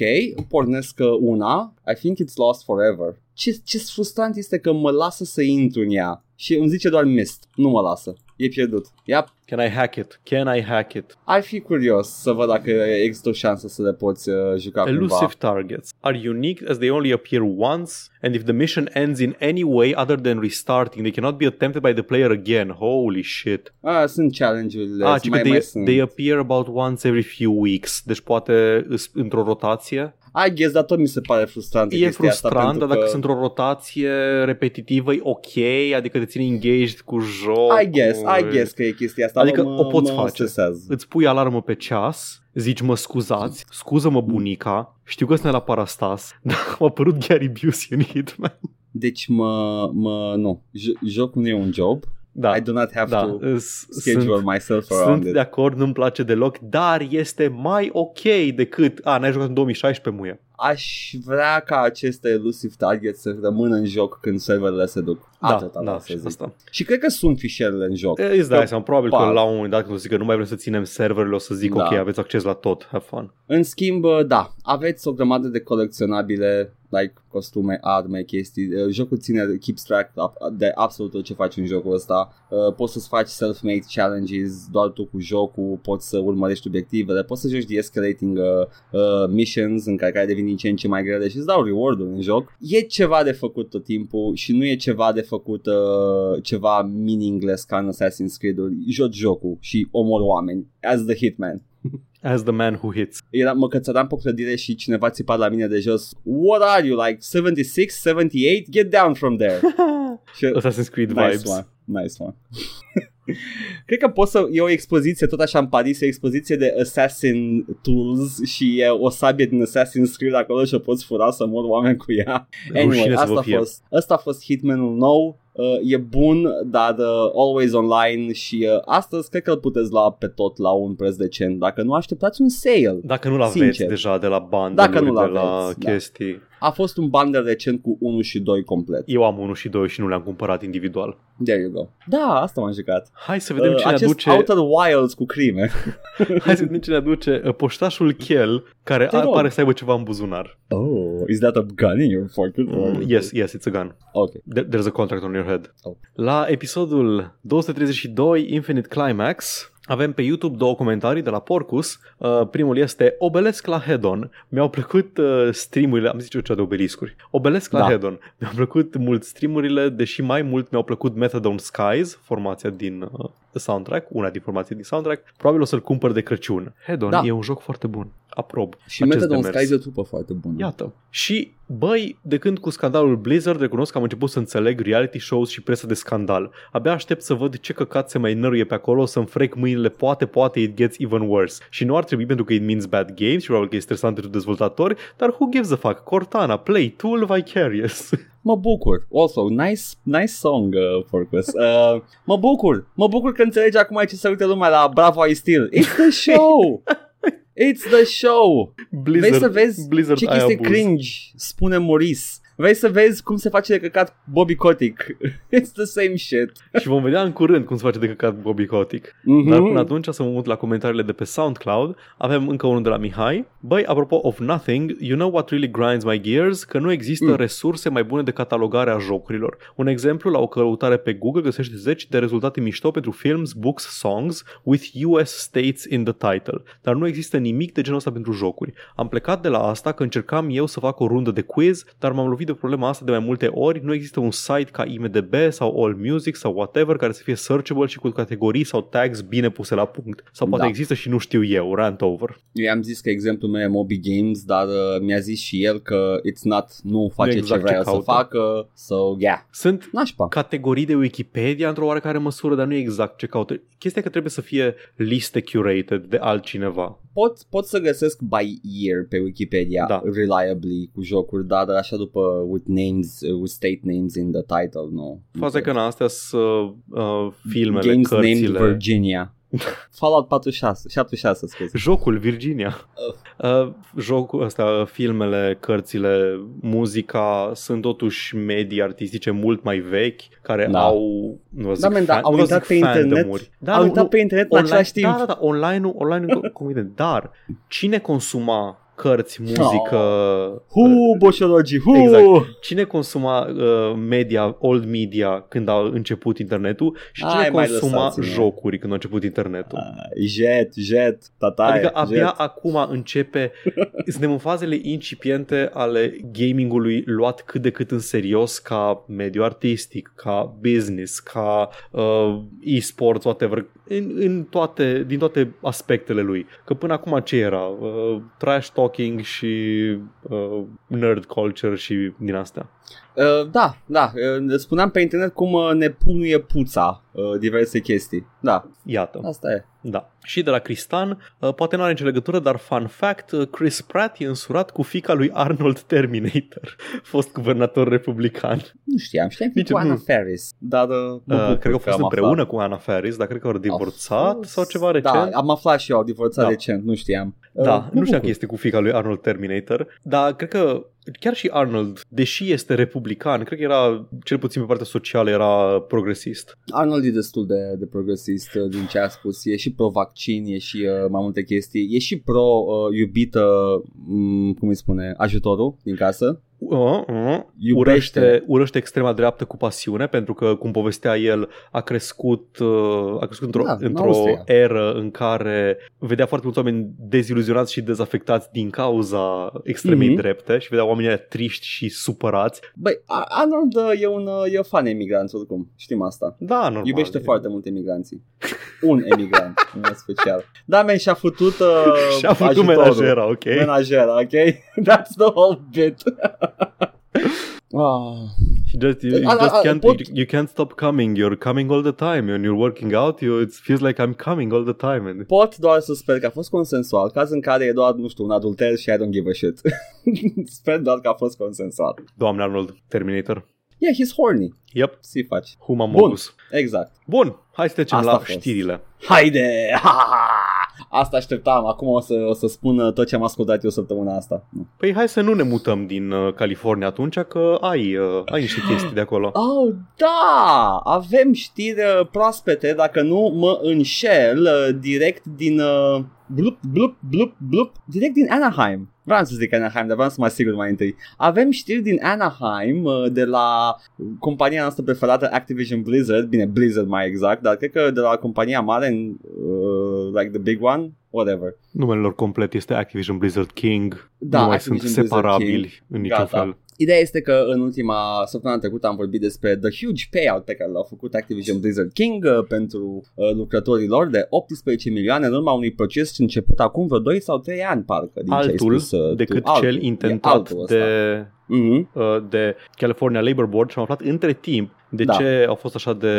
pornesc uh, una. I think it's lost forever. Ce, ce frustrant este că mă lasă să intru în ea și îmi zice doar mist. Nu mă lasă. E pierdut. Yep.
Can I hack it? Can I hack it?
Ar fi curios să văd dacă există o șansă să le poți uh, juca cumva.
Elusive targets are unique as they only appear once, and if the mission ends in any way other than restarting, they cannot be attempted by the player again. Holy shit.
Ah, sunt challenge-urile.
Ah, ci că
mai,
they,
mai sunt.
they appear about once every few weeks. Deci poate îs- într-o rotație.
I guess, dar tot mi se pare frustrant.
E
chestia asta,
frustrant,
pentru
dar dacă
că...
sunt într-o rotație repetitivă e ok, adică te ține engaged cu joc.
I guess, I guess că e chestia asta.
Adică
mă,
o poți
mă
face.
stresează.
Îți pui alarmă pe ceas, zici mă scuzați, scuză-mă bunica, știu că sunt la Parastas, dar a apărut Gary Busey în Hitman.
Deci mă, mă, nu, J- jocul nu e un job.
Da,
I do not have
da.
to
îs-
schedule
Sunt,
myself around
sunt
it.
de acord, nu-mi place deloc, dar este mai ok decât... A, n-ai jucat în 2016, muie.
Aș vrea ca aceste elusive target să rămână în joc când serverele se duc.
Da,
Atâta
da,
da, să zic.
asta.
Și cred că sunt fișierele în joc.
E, Îți dai
Că
seama, probabil că
par.
la un moment dat când o să zic că nu mai vrem să ținem serverele, o să zic
Da.
ok, aveți acces la tot, have fun.
În schimb, da, aveți o grămadă de colecționabile, like costume, arme, chestii. Uh, Jocul ține, keeps track de absolut tot ce faci în jocul ăsta. Uh, Poți să-ți faci self-made challenges doar tu cu jocul, poți să urmărești obiectivele, poți să joci de-escalating uh, uh, missions în care, care devin din ce în ce mai grele și îți dau reward-uri în joc. E ceva de făcut tot timpul și nu e ceva de făcut uh, ceva meaningless ca în Assassin's Creed-uri. Joci jocul și omor oameni, as the hitman.
As the man who hits.
Era, mă cățăram pe clădire și cineva țipa la mine de jos What are you, like 76, 78? Get down from there și,
Assassin's Creed
Nice
vibes.
one, nice one Cred că pot să, e o expoziție tot așa în Paris, e o expoziție de Assassin Tools și e o sabie din Assassin's Creed acolo și o poți fura să mor oameni cu ea. Anyway,
Rușine să
asta
vă
a,
fie.
fost, asta a fost Hitmanul nou, uh, e bun, dar uh, always online și uh, astăzi cred că îl puteți lua pe tot la un preț decent. Dacă nu, așteptați un sale.
Dacă nu-l aveți
Sincer.
deja de la bundle
Dacă nu-l
de la
aveți, da.
Chestii.
A fost un bundle recent cu 1 și 2 complet.
Eu am 1 și 2 și nu le-am cumpărat individual.
There you go. Da, asta m-am jucat.
Hai să vedem
Uh,
ce ne
acest
aduce
Outer Wilds cu crime.
Hai să vedem ce ne aduce uh, poștașul Chel Care
Te
ar,
rog.
pare să aibă ceva în buzunar
Oh, is that a gun in your pocket?
mm, Yes, yes, it's a gun
Ok.
There- There's a contract on your head
Oh.
La episodul 232 Infinite Climax avem pe YouTube două comentarii de la Porcus. Uh, primul este Obelesc la Hedon. Mi-au plăcut uh, streamurile, am zis eu cea de obeliscuri. Obelesc la
Da.
Hedon. Mi-au plăcut mult streamurile, deși mai mult mi-au plăcut Methadone Skies, formația din uh, soundtrack, una din formații din soundtrack. Probabil o să-l cumpăr de Crăciun. Hedon
Da.
e un joc foarte bun. Aprob.
Și
acest
Methadone
demers.
Sky e o trupă foarte bună.
Iată. Și, băi, de când cu scandalul Blizzard, recunosc că am început să înțeleg reality shows și presă de scandal. Abia aștept să văd ce căcat se mai năruie pe acolo, să-mi frec mâinile, poate, poate it gets even worse. Și nu ar trebui pentru că it means bad games și probabil că e stresant pentru dezvoltatori, dar who gives a fuck? Cortana, play, tool vicarious.
Mă bucur. Also, nice, nice song, uh, Porcus. Uh, mă bucur. Mă bucur că înțelegi acum ce se uită lumea la Bravo I Still. It's the show! It's the show!
Blizzard,
Vrei să vezi
Blizzard
ce
ai
chestie
abuz.
cringe spune Maurice? Vrei să vezi cum se face de căcat Bobby Kotick? It's the same shit.
Și vom vedea în curând cum se face de căcat Bobby Kotick.
Mm-hmm.
Dar până atunci să mă mut la comentariile de pe SoundCloud. Avem încă unul de la Mihai. Băi, apropo of nothing, you know what really grinds my gears? Că nu există
Mm.
resurse mai bune de catalogare a jocurilor. Un exemplu, la o căutare pe Google găsește zeci de rezultate mișto pentru films, books, songs with US states in the title. Dar nu există nimic de genul ăsta pentru jocuri. Am plecat de la asta că încercam eu să fac o rundă de quiz, dar m-am lovit de problema asta de mai multe ori. Nu există un site ca IMDB sau AllMusic sau whatever care să fie searchable și cu categorii sau tags bine puse la punct. Sau poate
Da.
există și nu știu eu, rant over.
Eu am zis că exemplul meu e Moby Games, dar uh, mi-a zis și el că it's not, nu face
exact
ce vrea
ce
el să
caută.
facă, so yeah.
Sunt
Nașpa.
categorii de Wikipedia într-o oarecare măsură, dar nu e exact ce caută. Chestia e că trebuie să fie liste curated de altcineva.
Pot, pot să găsesc by year pe Wikipedia
Da.
reliably cu jocuri, dar așa după with names, uh, with state names in the title, nu.
Faza e că în astea sunt uh, filmele,
Games named
cărțile.
Virginia. Fallout 46, 76, scuze.
Jocul Virginia. Uh, jocul ăsta, filmele, cărțile, muzica sunt totuși medii artistice mult mai vechi care
Da.
au nu vă zic,
Da, man, dar
fan-
au
nu vă
intrat
zic
pe internet,
fandom-uri.
au
nu,
intrat
nu,
pe internet în
online,
același timp.
Da, da, da, online-ul, online convine, dar cine consuma cărți, muzică,
Hu, boșorogii, hu!
Exact. cine consuma uh, media, old media când a început internetul și cine
Hai, mai
consuma
lăsați-mă.
jocuri când a început internetul.
Ah, Jet, jet, tataie,
Adică abia
jet.
acum începe Suntem în fazele incipiente ale gamingului luat cât de cât în serios ca mediu artistic, ca business, ca uh, e-sports, whatever, în, în toate, din toate aspectele lui. Că până acum ce era? Uh, trash talking și uh, nerd culture și din astea.
Uh, da, da, uh, spuneam pe internet cum uh, ne punuie puța uh, diverse chestii. Da,
Iată.
asta e.
Da. Și de la Cristan, uh, poate nu are nicio legătură, dar fun fact, uh, Chris Pratt e însurat cu fica lui Arnold Terminator, fost guvernator republican.
Nu știam, știam că
Nici
cu Anna
nu.
Ferris. Dar uh, mă
Uh,
bucur
cred că au fost
am
împreună
aflat.
cu Anna Faris, dar cred că au
Au
divorțat
fost-
sau ceva recent.
Da, am aflat și eu, au divorțat
Da.
recent, nu știam.
Da,
Uh, mă
nu știam că
bucur.
este cu fica lui Arnold Terminator, dar cred că chiar și Arnold, deși este republican, cred că era, cel puțin pe partea socială, era progresist.
Arnold e destul de, de progresist uh, din ce a spus. E și pro-vaccin, e și uh, mai multe chestii. E și pro-iubită, uh, cum îi spune, ajutorul din casă.
Uh, uh,
Iubește.
urăște, urăște extrema dreaptă cu pasiune pentru că, cum povestea el, a crescut, uh, a crescut într-o,
Da, în
într-o
Austria.
eră în care vedea foarte mulți oameni deziluzionați și dezafectați din cauza extremei
Mhm.
drepte și vedea oamenii ăia triști și supărați.
Băi, A- Arnold uh, e un uh, e fan emigranți oricum, știm asta.
Da, normal.
Iubește foarte mult emigranții. Un emigrant, în mod special. Da, men, și-a futut uh,
Și a făcut
ajutorul.
menajera, ok?
Menajera, ok? That's the whole bit. ah.
You just, you, you
A- a-
just
a-
can't,
pot-
you, you can't stop coming. You're coming all the time. When you're working out, you, it feels like I'm coming all the time. And
Pot doar să sper că a fost consensual, caz în care e doar, nu știu, un adulter și I don't give a shit. sper doar că a fost consensual.
Doamne Arnold, Terminator.
Yeah, he's horny.
Yep,
Ce faci?
Huma
Bun.
Mogus.
Exact.
Bun, hai să trecem
Asta
la
a fost.
știrile.
Haide! Ha, ha, ha! Asta așteptam. Acum o să, o să spun tot ce am ascultat eu săptămâna asta. Nu.
Păi hai să nu ne mutăm din uh, California atunci, că ai, uh, ai niște chestii de acolo.
Oh, da! Avem știri uh, proaspete, dacă nu mă înșel, uh, direct din... Uh, blup, blup, blup, blup, direct din Anaheim. Vreau să zic Anaheim, dar vreau să mă asigur mai întâi. Avem știri din Anaheim uh, de la compania noastră preferată Activision Blizzard, bine Blizzard mai exact, dar cred că de la compania mare, uh, like the big one, whatever.
Numele lor complet este Activision Blizzard King.
Da,
nu mai
Activision
sunt
Blizzard
separabili
King.
în niciun
Gata.
fel.
Ideea este că în ultima săptămână trecută am vorbit despre the huge payout pe care l-au făcut Activision Blizzard King uh, pentru uh, lucrătorii lor de 18 milioane în urma unui proces început acum vreo 2 sau 3 ani parcă. Din ce ai
Altul
spus, uh,
decât
tu.
cel
Altul. E
intentat
altul ăsta.
de
Mhm.
uh, de California Labor Board și am aflat între timp de
Da.
ce au fost așa de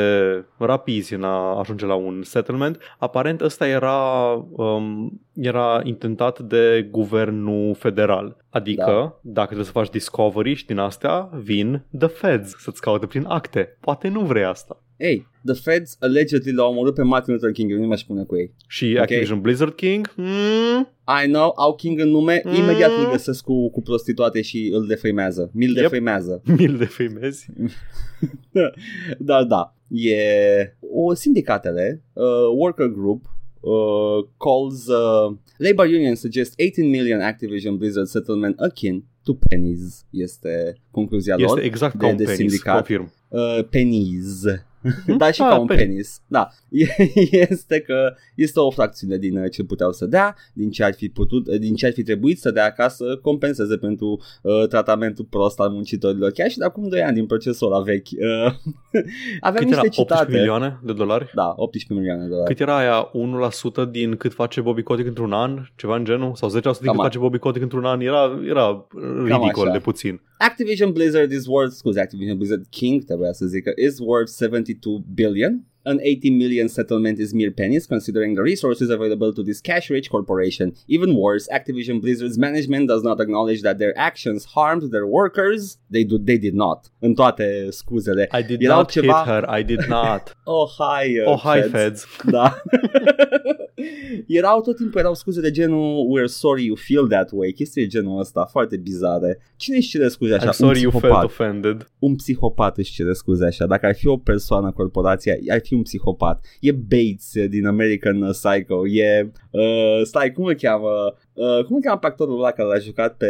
rapizi în a ajunge la un settlement. Aparent ăsta era, um, era intentat de guvernul federal. Adică,
Da.
dacă trebuie să faci discovery și din astea, vin the feds să-ți caute prin acte. Poate nu vrei asta.
Hey, the feds allegedly l-au omorât pe Martin Luther King, eu nu mai spune cu ei.
Și
Ok.
Activision Blizzard King? Mm,
I know, au King în nume,
Mm.
imediat îl găsesc cu, cu prostituate și îl defăimează. Mi-l
Yep.
defăimează.
mil de femezi.
Dar da, e o sindicatele, uh, worker group, uh, calls uh, labor union suggest 18 million Activision Blizzard settlement akin to pennies este concluzia
Este
lor.
exact
de-
ca un
de
penis,
sindicat.
confirm.
Uh, pennies. Da, și
Ah,
ca un
penis.
penis. Da. este că este o fracțiune din uh, ce puteau să dea, din ce ar fi putut, uh, din ce ar fi trebuit să dea ca să compenseze pentru uh, tratamentul prost al muncitorilor. Chiar și de acum 2 ani din procesul ăla vechi. Uh, avem
Cât era?
niște
18
citate.
milioane de dolari?
Da, 18 milioane de dolari.
Cât era aia 1% din cât face Bobby Kotick într-un an? Ceva în genul? Sau 10% din
Cam
cât
a-
face Bobby Kotick într-un an? Era, era ridicol
așa.
de puțin.
Activision Blizzard is worth, scuze, Activision Blizzard King trebuia să zică, is worth 72 billion An 80 million settlement is mere pennies considering the resources available to this cash-rich corporation. Even worse, Activision Blizzard's management does not acknowledge that their actions harmed their workers. They, do, they did not. În toate scuzele.
I did
Erau
not
ceva-
hit her, I did not.
Oh, hi, uh,
oh, hi,
feds.
feds.
Da. erau tot timpul erau scuze de genul We're sorry you feel that way Chestii de genul ăsta foarte bizare Cine își cere scuze așa?
I'm sorry
un
you felt
psihopat.
offended.
un psihopat își cere scuze așa Dacă ar fi o persoană, corporația Ar fi un psihopat E Bates eh, din American Psycho E, uh, stai, cum îl cheamă? Uh, cum îl cheamă pe actorul ăla care l-a jucat pe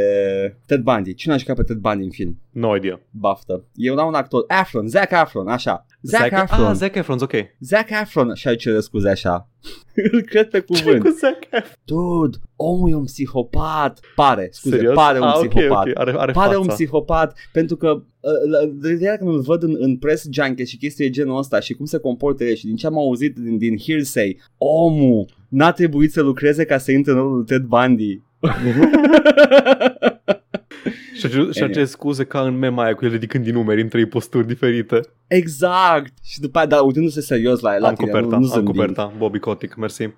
Ted Bundy? Cine a jucat pe Ted Bundy în film?
No idea.
Baftă E un, un actor Afron, Zac Afron, așa Zac, Afron
Ah, Zac Efron's ok.
Zac Afron și-a cere scuze așa Îl cred pe
Ce
cuvânt
cu Zac Efron?
Dude, omul e un psihopat Pare, scuze,
Serios?
pare un
ah, ok,
psihopat
ok. Are, are
Pare
fața.
un psihopat pentru că uh, la- de ideea când îl văd în, în press junket și chestii de genul ăsta și cum se comportă el și din ce am auzit din, din hearsay, omul n-a trebuit să lucreze ca să intre în rolul lui Ted Bundy.
Și-a cerut- Și-a cerut scuze ca în mema aia cu el ridicând din numeri în trei posturi diferite.
exact! Și după aia, dar uitându-se serios la, la
am
tine,
coperta,
nu, nu
am
zâmbind.
coperta. Bobby Kotick, mersi.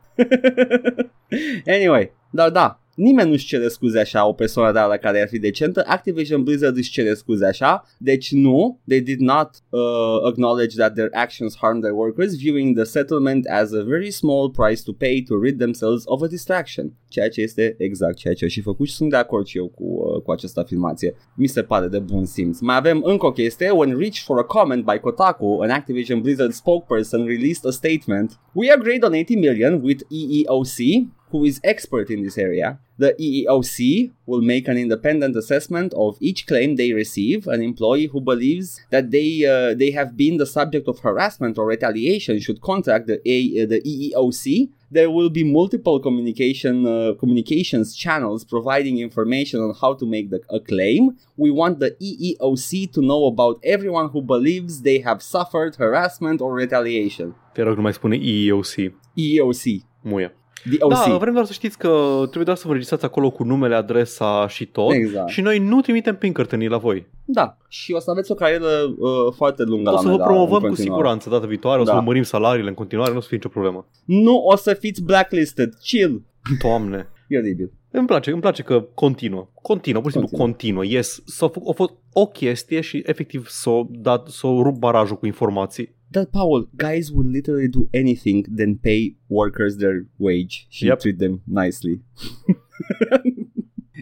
Anyway, dar da, nimeni nu-și cere scuze așa, o persoană de la care ar fi decentă, Activision Blizzard își cere scuze așa, deci nu, they did not uh, acknowledge that their actions harmed their workers, viewing the settlement as a very small price to pay to rid themselves of a distraction, ceea ce este exact ceea ce au și făcut și sunt de acord și eu cu, uh, cu această afirmație. Mi se pare de bun simț. Mai avem încă o chestie, when reached for a comment by Kotaku, an Activision Blizzard spokesperson released a statement, We agreed on 80 million with E EEOC, who is expert in this area. The E EEOC will make an independent assessment of each claim they receive. An employee who believes that they uh, they have been the subject of harassment or retaliation should contact the A, uh, the EEOC. There will be multiple communication uh, communications channels providing information on how to make the, a claim. We want the E EEOC to know about everyone who believes they have suffered harassment or retaliation.
Te rog, nu mai spune EEOC.
EEOC,
Muie.
The OC.
Da, vrem doar să știți că trebuie doar să vă registrați acolo cu numele, adresa și tot.
Exact.
Și noi nu trimitem Pinkertonii la voi.
Da, și o să aveți o carieră uh, foarte lungă
O
la
să vă
Meda,
promovăm
în
cu
continuare.
siguranță data viitoare, o să
Da.
vă mărim salariile în continuare, nu o să fie nicio problemă.
Nu o să fiți blacklisted, chill.
Doamne.
E oribil.
Îmi place, îmi place că continuă. Continuă, pur și simplu continuă. Yes, s-a făcut, a fost o chestie și efectiv s-a, dat, s-a rupt barajul cu informații.
Dar, Paul, guys will literally do anything than pay workers their wage și
Yep.
treat them nicely.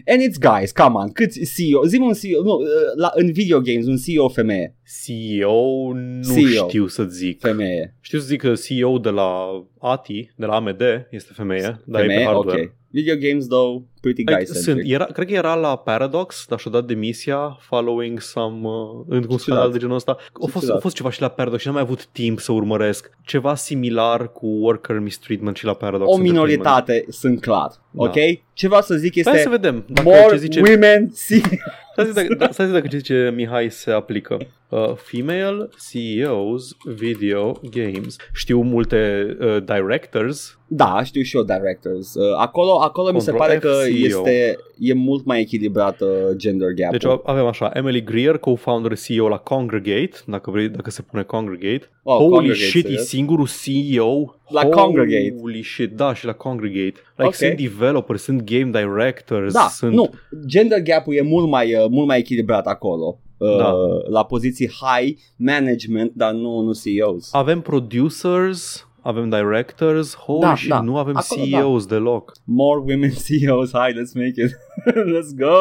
And it's guys, come on, câți CEO, zi un CEO, nu, uh, la, în video games, un CEO femeie,
CEO nu
CEO.
știu să zic.
femeie,
Știu să zic că CEO de la ATI, de la AMD, este femeie, dar e pe
femeie,
hardware.
ok. Video games, though, pretty
Like,
guy
sunt, era, cred că era la Paradox, dar și-a dat demisia following some, uh, într-un
ciudat.
scandal de genul ăsta. A
Ce
fost,
ciudat.
a fost ceva și la Paradox și n-am mai avut timp să urmăresc. Ceva similar cu worker mistreatment și la Paradox.
O
Entertainment.
minoritate, sunt clar,
Da.
ok? Ce vreau să zic este...
Hai să vedem dacă
More
ce zice,
women see
Stai să zic dacă, da, stai să zic dacă ce zice Mihai se aplică. Uh, female CEOs video games. Știu multe uh, directors.
Da, știu și eu directors. Uh, acolo acolo mi se
Control
pare
F,
că
CEO.
este e mult mai echilibrat uh, gender gap.
Deci avem așa, Emily Greer, co-founder CEO la Congregate, dacă vrei, dacă se pune Congregate.
oh,
Holy
Congregate,
shit, e
serios?
singurul CEO
La
Holy
Congregate.
Holy shit, da, și la Congregate. Like,
Ok.
sunt developers, sunt game directors,
Da,
sunt...
nu, gender gap-ul e mult mai, uh, mult mai echilibrat acolo. Uh,
Da.
La poziții high management, dar nu, nu CEOs.
Avem producers, avem directors, holy
Da,
shit,
da.
nu avem
Acolo,
CEOs deloc.
More women CEOs, hai, let's make it. let's go!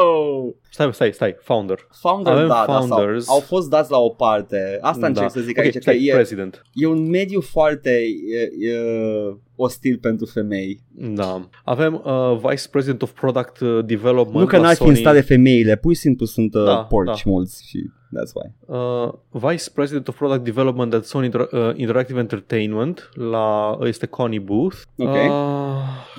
Stai, stai, stai, founder.
Founder,
Avem
da, da,
founders.
sau, au fost dați la o parte. Asta încerc să zic
Ok,
aici, că
stai,
e,
president.
e un mediu foarte e, e, ostil pentru femei.
Da. Avem uh, Vice President of Product uh, Development
Nu că
la
n-ar fi în
Sony.
stare femeile, pur și simplu sunt uh,
Da,
porci
da.
mulți și that's why.
Uh, Vice President of Product Development at Sony Inter- uh, Interactive Entertainment la este Connie Booth.
Ok.
Uh,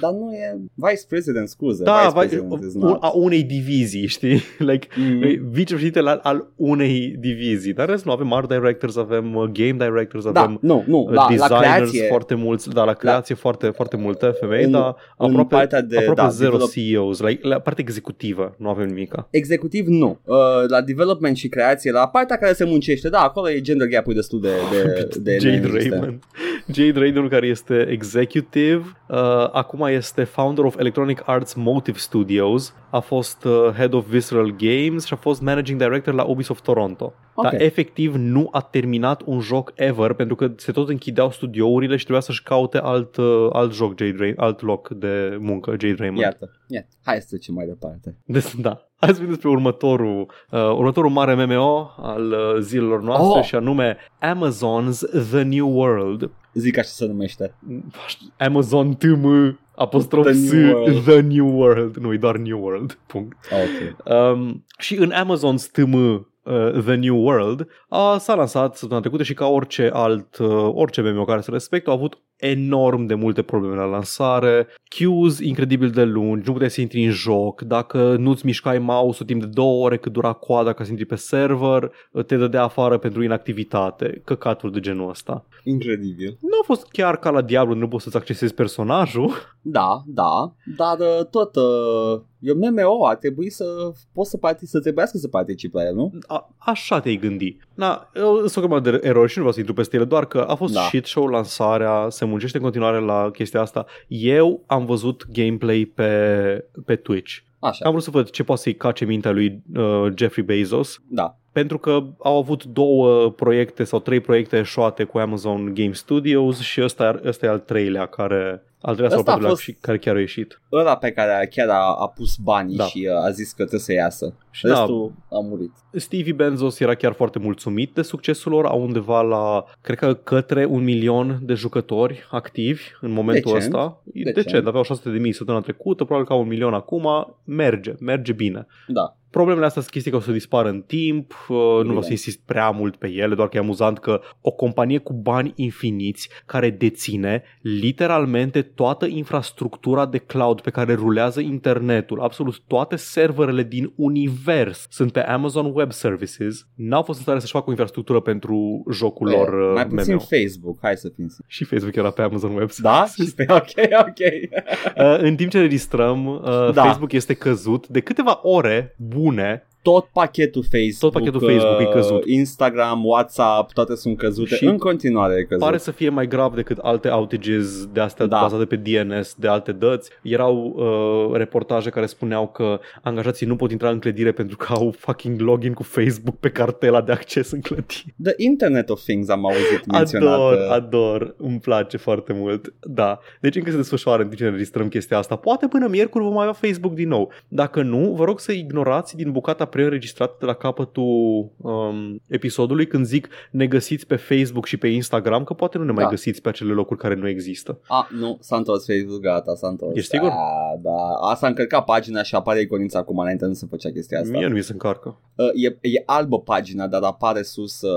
Dar nu e vice president, scuze.
Da,
vice
vai,
president is
un,
not.
a unei divizii, știi? like,
Mm.
mm. vicepreședintele al, al unei divizii. Dar în rest nu avem art directors, avem uh, game directors,
Da,
avem
nu, nu,
uh,
la, la
designers
creație,
foarte mulți, da, la creație foarte, foarte multe femei,
În-
dar
în
aproape,
partea de-
aproape
da,
zero
develop-
CEOs. Like, la partea executivă nu avem nimica.
executiv nu. Uh, la development și creație, la partea care se muncește, da, acolo e gender gap-ul destul de, de, de
Jade
neexistent.
Raymond. Jade Raymond, care este executive, uh, acum este founder of Electronic Arts Motive Studios, a fost uh, head of Visceral Games și a fost managing director la Ubisoft Toronto.
Ok.
Dar efectiv nu a terminat un joc ever pentru că se tot închideau studiourile și trebuia să-și caute alt, uh, alt joc, Jade Ray- alt loc de muncă, Jade Raymond.
Iată, iată. Hai să trecem mai departe.
Des, da. Hai să vorbim despre următorul, uh, următorul mare MMO al uh, zilelor noastre
Oh!
și anume Amazon's The New World.
Zic așa se numește.
Amazon TM apostrof
The
S
New World.
The New World. Nu, e doar New World. Punct.
Ok.
Um, și în Amazon's TM uh, The New World a, s-a lansat săptămâna trecută și ca orice alt, uh, orice MMO care se respectă, au avut enorm de multe probleme la lansare, queues incredibil de lungi, nu puteai să intri în joc, dacă nu-ți mișcai mouse-ul timp de două ore cât dura coada ca să intri pe server, te dădea afară pentru inactivitate, căcaturi de genul ăsta.
Incredibil.
Nu a fost chiar ca la Diablo, nu poți să-ți accesezi personajul,
Da, da, dar uh, tot uh, e un MMO, ar trebui să poți să, partic- să trebuiască să participi la el, nu?
A, așa te-ai gândi. Na, eu sunt o grămadă de erori și nu vreau să intru peste ele, doar că a fost
Da.
shit show lansarea, se muncește în continuare la chestia asta. Eu am văzut gameplay pe, pe Twitch.
Așa,
Am vrut să văd ce poate să-i cace mintea lui uh, Jeffrey Bezos,
da.
Pentru că au avut două proiecte sau trei proiecte eșuate cu Amazon Game Studios și ăsta, ăsta e al treilea care al treilea sau al
Ăsta a
patrulea
fost-
și care chiar a ieșit.
Ăla pe care chiar a, a pus banii
Da.
și uh, a zis că trebuie să iasă.
Și da,
Restul a murit.
Stevie Benzos era chiar foarte mulțumit de succesul lor, au undeva la, cred că către un milion de jucători activi în momentul
Decent.
ăsta. E
Decent.
Decent, aveau 600 de mii săptămâna trecută, probabil că au un milion acum, merge, merge bine.
Da.
Problemele astea sunt chestii care o să dispară în timp, uh, nu vreau
Bine.
să insist prea mult pe ele, doar că e amuzant că o companie cu bani infiniți care deține literalmente toată infrastructura de cloud pe care rulează internetul, absolut toate serverele din univers sunt pe Amazon Web Services, n-au fost în stare să-și facă o infrastructură pentru jocul lor
E,
uh,
mai puțin
MMO.
Facebook, hai să fim
Și Facebook era pe Amazon Web
Da?
Services.
ok, ok.
Uh, în timp ce registrăm, uh,
Da.
Facebook este căzut de câteva ore bune
Tot pachetul Facebook,
Tot pachetul Facebook e
uh,
căzut.
Instagram, WhatsApp, toate sunt căzute.
Și
în continuare e căzut.
Pare să fie mai grav decât alte outages de astea
Da.
da. bazate pe DNS de alte dăți. Erau uh, reportaje care spuneau că angajații nu pot intra în clădire pentru că au fucking login cu Facebook pe cartela de acces în clădire.
The Internet of Things am auzit menționat.
Ador,
uh,
ador, îmi place foarte mult. Da, deci încă se desfășoară în timp ce ne registrăm chestia asta. Poate până miercuri vom avea Facebook din nou. Dacă nu, vă rog să ignorați din bucata preînregistrată de la capătul um, episodului când zic ne găsiți pe Facebook și pe Instagram, că poate nu ne mai
Da.
găsiți pe acele locuri care nu există.
A, nu, s-a întors Facebook, gata, s-a întors.
Ești sigur?
Da, da. Asta a încărcat pagina și apare iconița acum, înainte nu se făcea chestia asta.
Mie nu mi se încarcă.
Uh, e, e albă pagina, dar apare sus uh,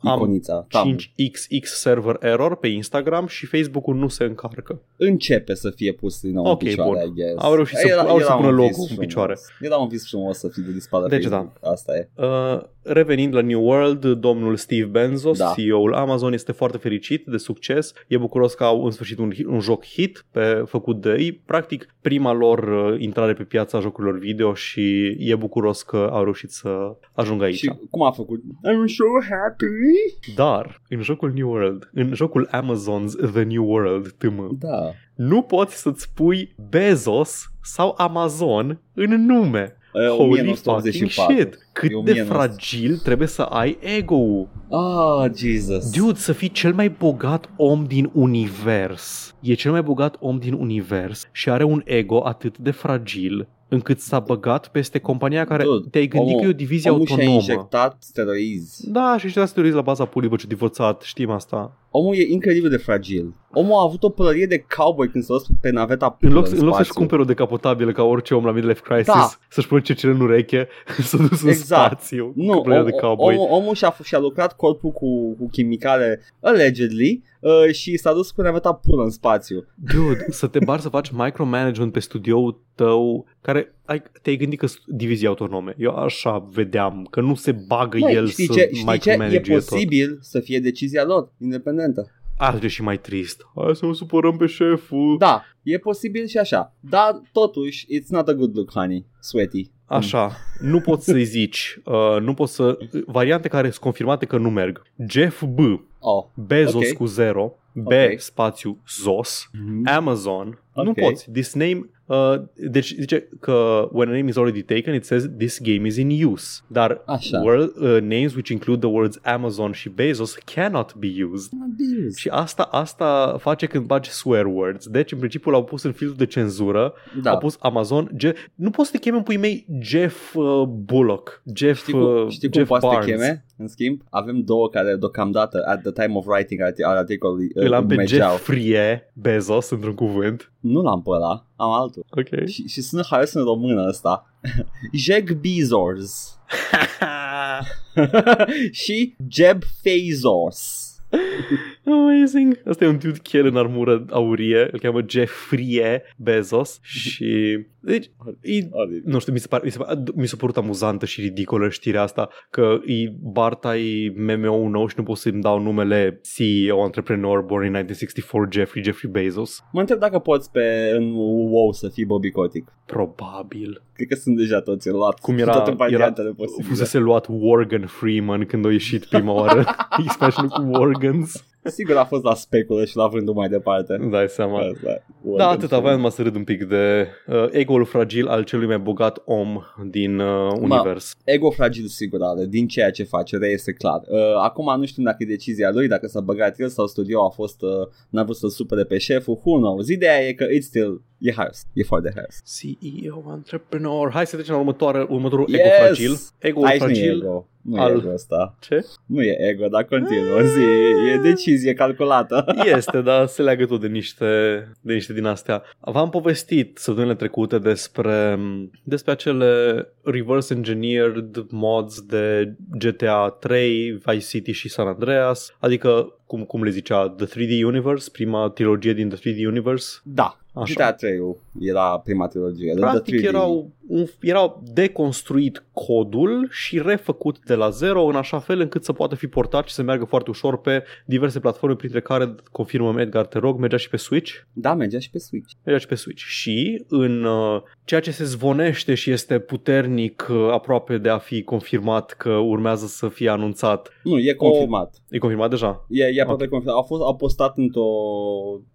Am
iconița. Tam.
5xx server error pe Instagram și Facebook-ul nu se încarcă.
Începe să fie pus din nou
Ok,
în picioare,
bun.
I guess.
Au reușit să-
Era-
au reușit să
era
pună
un
logo
vis
în
frumos.
picioare.
Era un vis frumos să fie de dispară
Deci
Facebook. Asta e.
Uh, revenind la New World, domnul Steve Benzos,
Da.
CEO-ul Amazon, este foarte fericit de succes. E bucuros că au în sfârșit un, un joc hit pe, făcut de ei. Practic, prima lor uh, intrare pe piața jocurilor video și e bucuros că au reușit să ajungă aici.
Și cum a făcut? I'm so happy.
Dar, în jocul New World, în jocul Amazon's The New World, TM,
Da.
nu poți să-ți pui Bezos sau Amazon în nume.
Uh,
Holy fucking
1984.
shit! Cât
E
de
1900.
fragil trebuie să ai ego-ul.
Ah, Jesus.
Dude, să fii cel mai bogat om din univers. E cel mai bogat om din univers și are un ego atât de fragil încât s-a băgat peste compania care
Dude,
te-ai gândit
omul-
că e o divizie
Omul și-a
autonomă.
injectat steroizi.
Da, și ăștia steroizi la baza pulii, bă, ce divorțat, știm asta.
Omul e incredibil de fragil. Omul a avut o pălărie de cowboy când s-a dus pe naveta
În loc,
în
în loc să-și
spațiu.
cumpere o decapotabilă ca orice om la Midlife Crisis,
Da.
să-și pune cercele în ureche, s-a dus în
Exact.
spațiu
Nu,
cu pălăria
om,
de cowboy.
omul, omul și-a, și-a lucrat corpul cu, cu chimicale allegedly uh, și s-a dus pe naveta pulă în spațiu.
Dude, să te bari să faci micromanagement pe studioul tău care ai, te-ai gândit că sunt divizii autonome. Eu așa vedeam, că nu se bagă
Măi,
el
știi
să
ce, știi ce? E
micromanage tot.
posibil să fie decizia lor, independentă.
Asta e și mai trist. Hai să nu supărăm pe șeful.
Da, e posibil și așa. Dar totuși, it's not a good look, honey. Sweaty.
Așa, nu poți să-i zici, uh, nu poți să... Variante care sunt confirmate că nu merg. Jeff B.
Oh.
Bezos
Ok.
cu zero. B
Ok.
spațiu Zos. Amazon. Nu
Ok.
poți. This name... Uh, deci zice că when a name is already taken, it says this game is in use. Dar
Așa.
word, uh, names which include the words Amazon și Bezos cannot be used. Și asta, asta face când bagi swear words. Deci, în principiu, l-au pus în filtrul de cenzură.
Da.
Au pus Amazon. Je- nu poți să te chemi în pui mei Jeff uh, Bullock. Jeff,
Știi cum,
uh,
știi cum
Jeff
poate să te
Barnes.
cheme? În schimb, avem două care deocamdată, at the time of writing arti- al articolului, uh,
Îl am pe
mergeau.
Jeffrey Bezos într-un cuvânt.
Nu l-am pe ăla, am altul.
Ok.
Și, și sună haios în română ăsta. Jeg Bezos. și Jeb Bezos.
Amazing. Asta e un dude chel în armură aurie. Îl cheamă Jeffrey Bezos. Și... Deci, e, nu știu, mi se, pare, mi, se pare, mi s-a părut amuzantă și ridicolă știrea asta că e Barta e MMO-ul nou și nu pot să-mi dau numele CEO, antreprenor, born in 1964, Jeffrey, Jeffrey Bezos.
Mă întreb dacă poți pe în WoW să fii Bobby Kotick.
Probabil.
Cred că sunt deja toți luat.
Cum era,
toate
era
variantele posibile.
fusese luat Morgan Freeman când a ieșit prima oară expansion cu Morgans.
Sigur a fost la speculă și l-a vândut mai departe.
Îmi dai seama.
Asta,
Da, atât aveam numai să râd un pic de uh, ego-ul fragil al celui mai bogat om din uh, univers.
Ego fragil sigur are, din ceea ce face, reiese clar. Uh, acum nu știu dacă e decizia lui, dacă s-a băgat el sau studio a fost, uh, n-a vrut să supere pe șeful, who knows. Ideea e că it's still, e haios, e foarte haios.
CEO, antreprenor. Hai să trecem la următoare, următorul
Yes!
ego fragil. Ego
Aici nu e
fragil.
ego, nu
al-
e ego ăsta.
Ce?
Nu e ego, dar continuă, zi, e decizie calculată.
Este, dar se leagă tot de niște, de niște din astea. V-am povestit săptămânile trecute despre, despre acele reverse engineered mods de GTA 3, Vice City și San Andreas, adică cum, cum le zicea, The 3D Universe, prima trilogie din The 3D Universe.
Da,
Așa.
GTA 3 era prima trilogie. The
Practic
3D.
erau, un, erau deconstruit codul și refăcut de la zero în așa fel încât să poată fi portat și să meargă foarte ușor pe diverse platforme, printre care, confirmăm Edgar, te rog, mergea și pe Switch?
Da, mergea și pe Switch.
Mergea și pe Switch. Și în uh, ceea ce se zvonește și este puternic uh, aproape de a fi confirmat că urmează să fie anunțat.
Nu, e confirmat.
E confirmat deja?
E, e aproape
Ok.
confirmat. A, fost, a postat într-o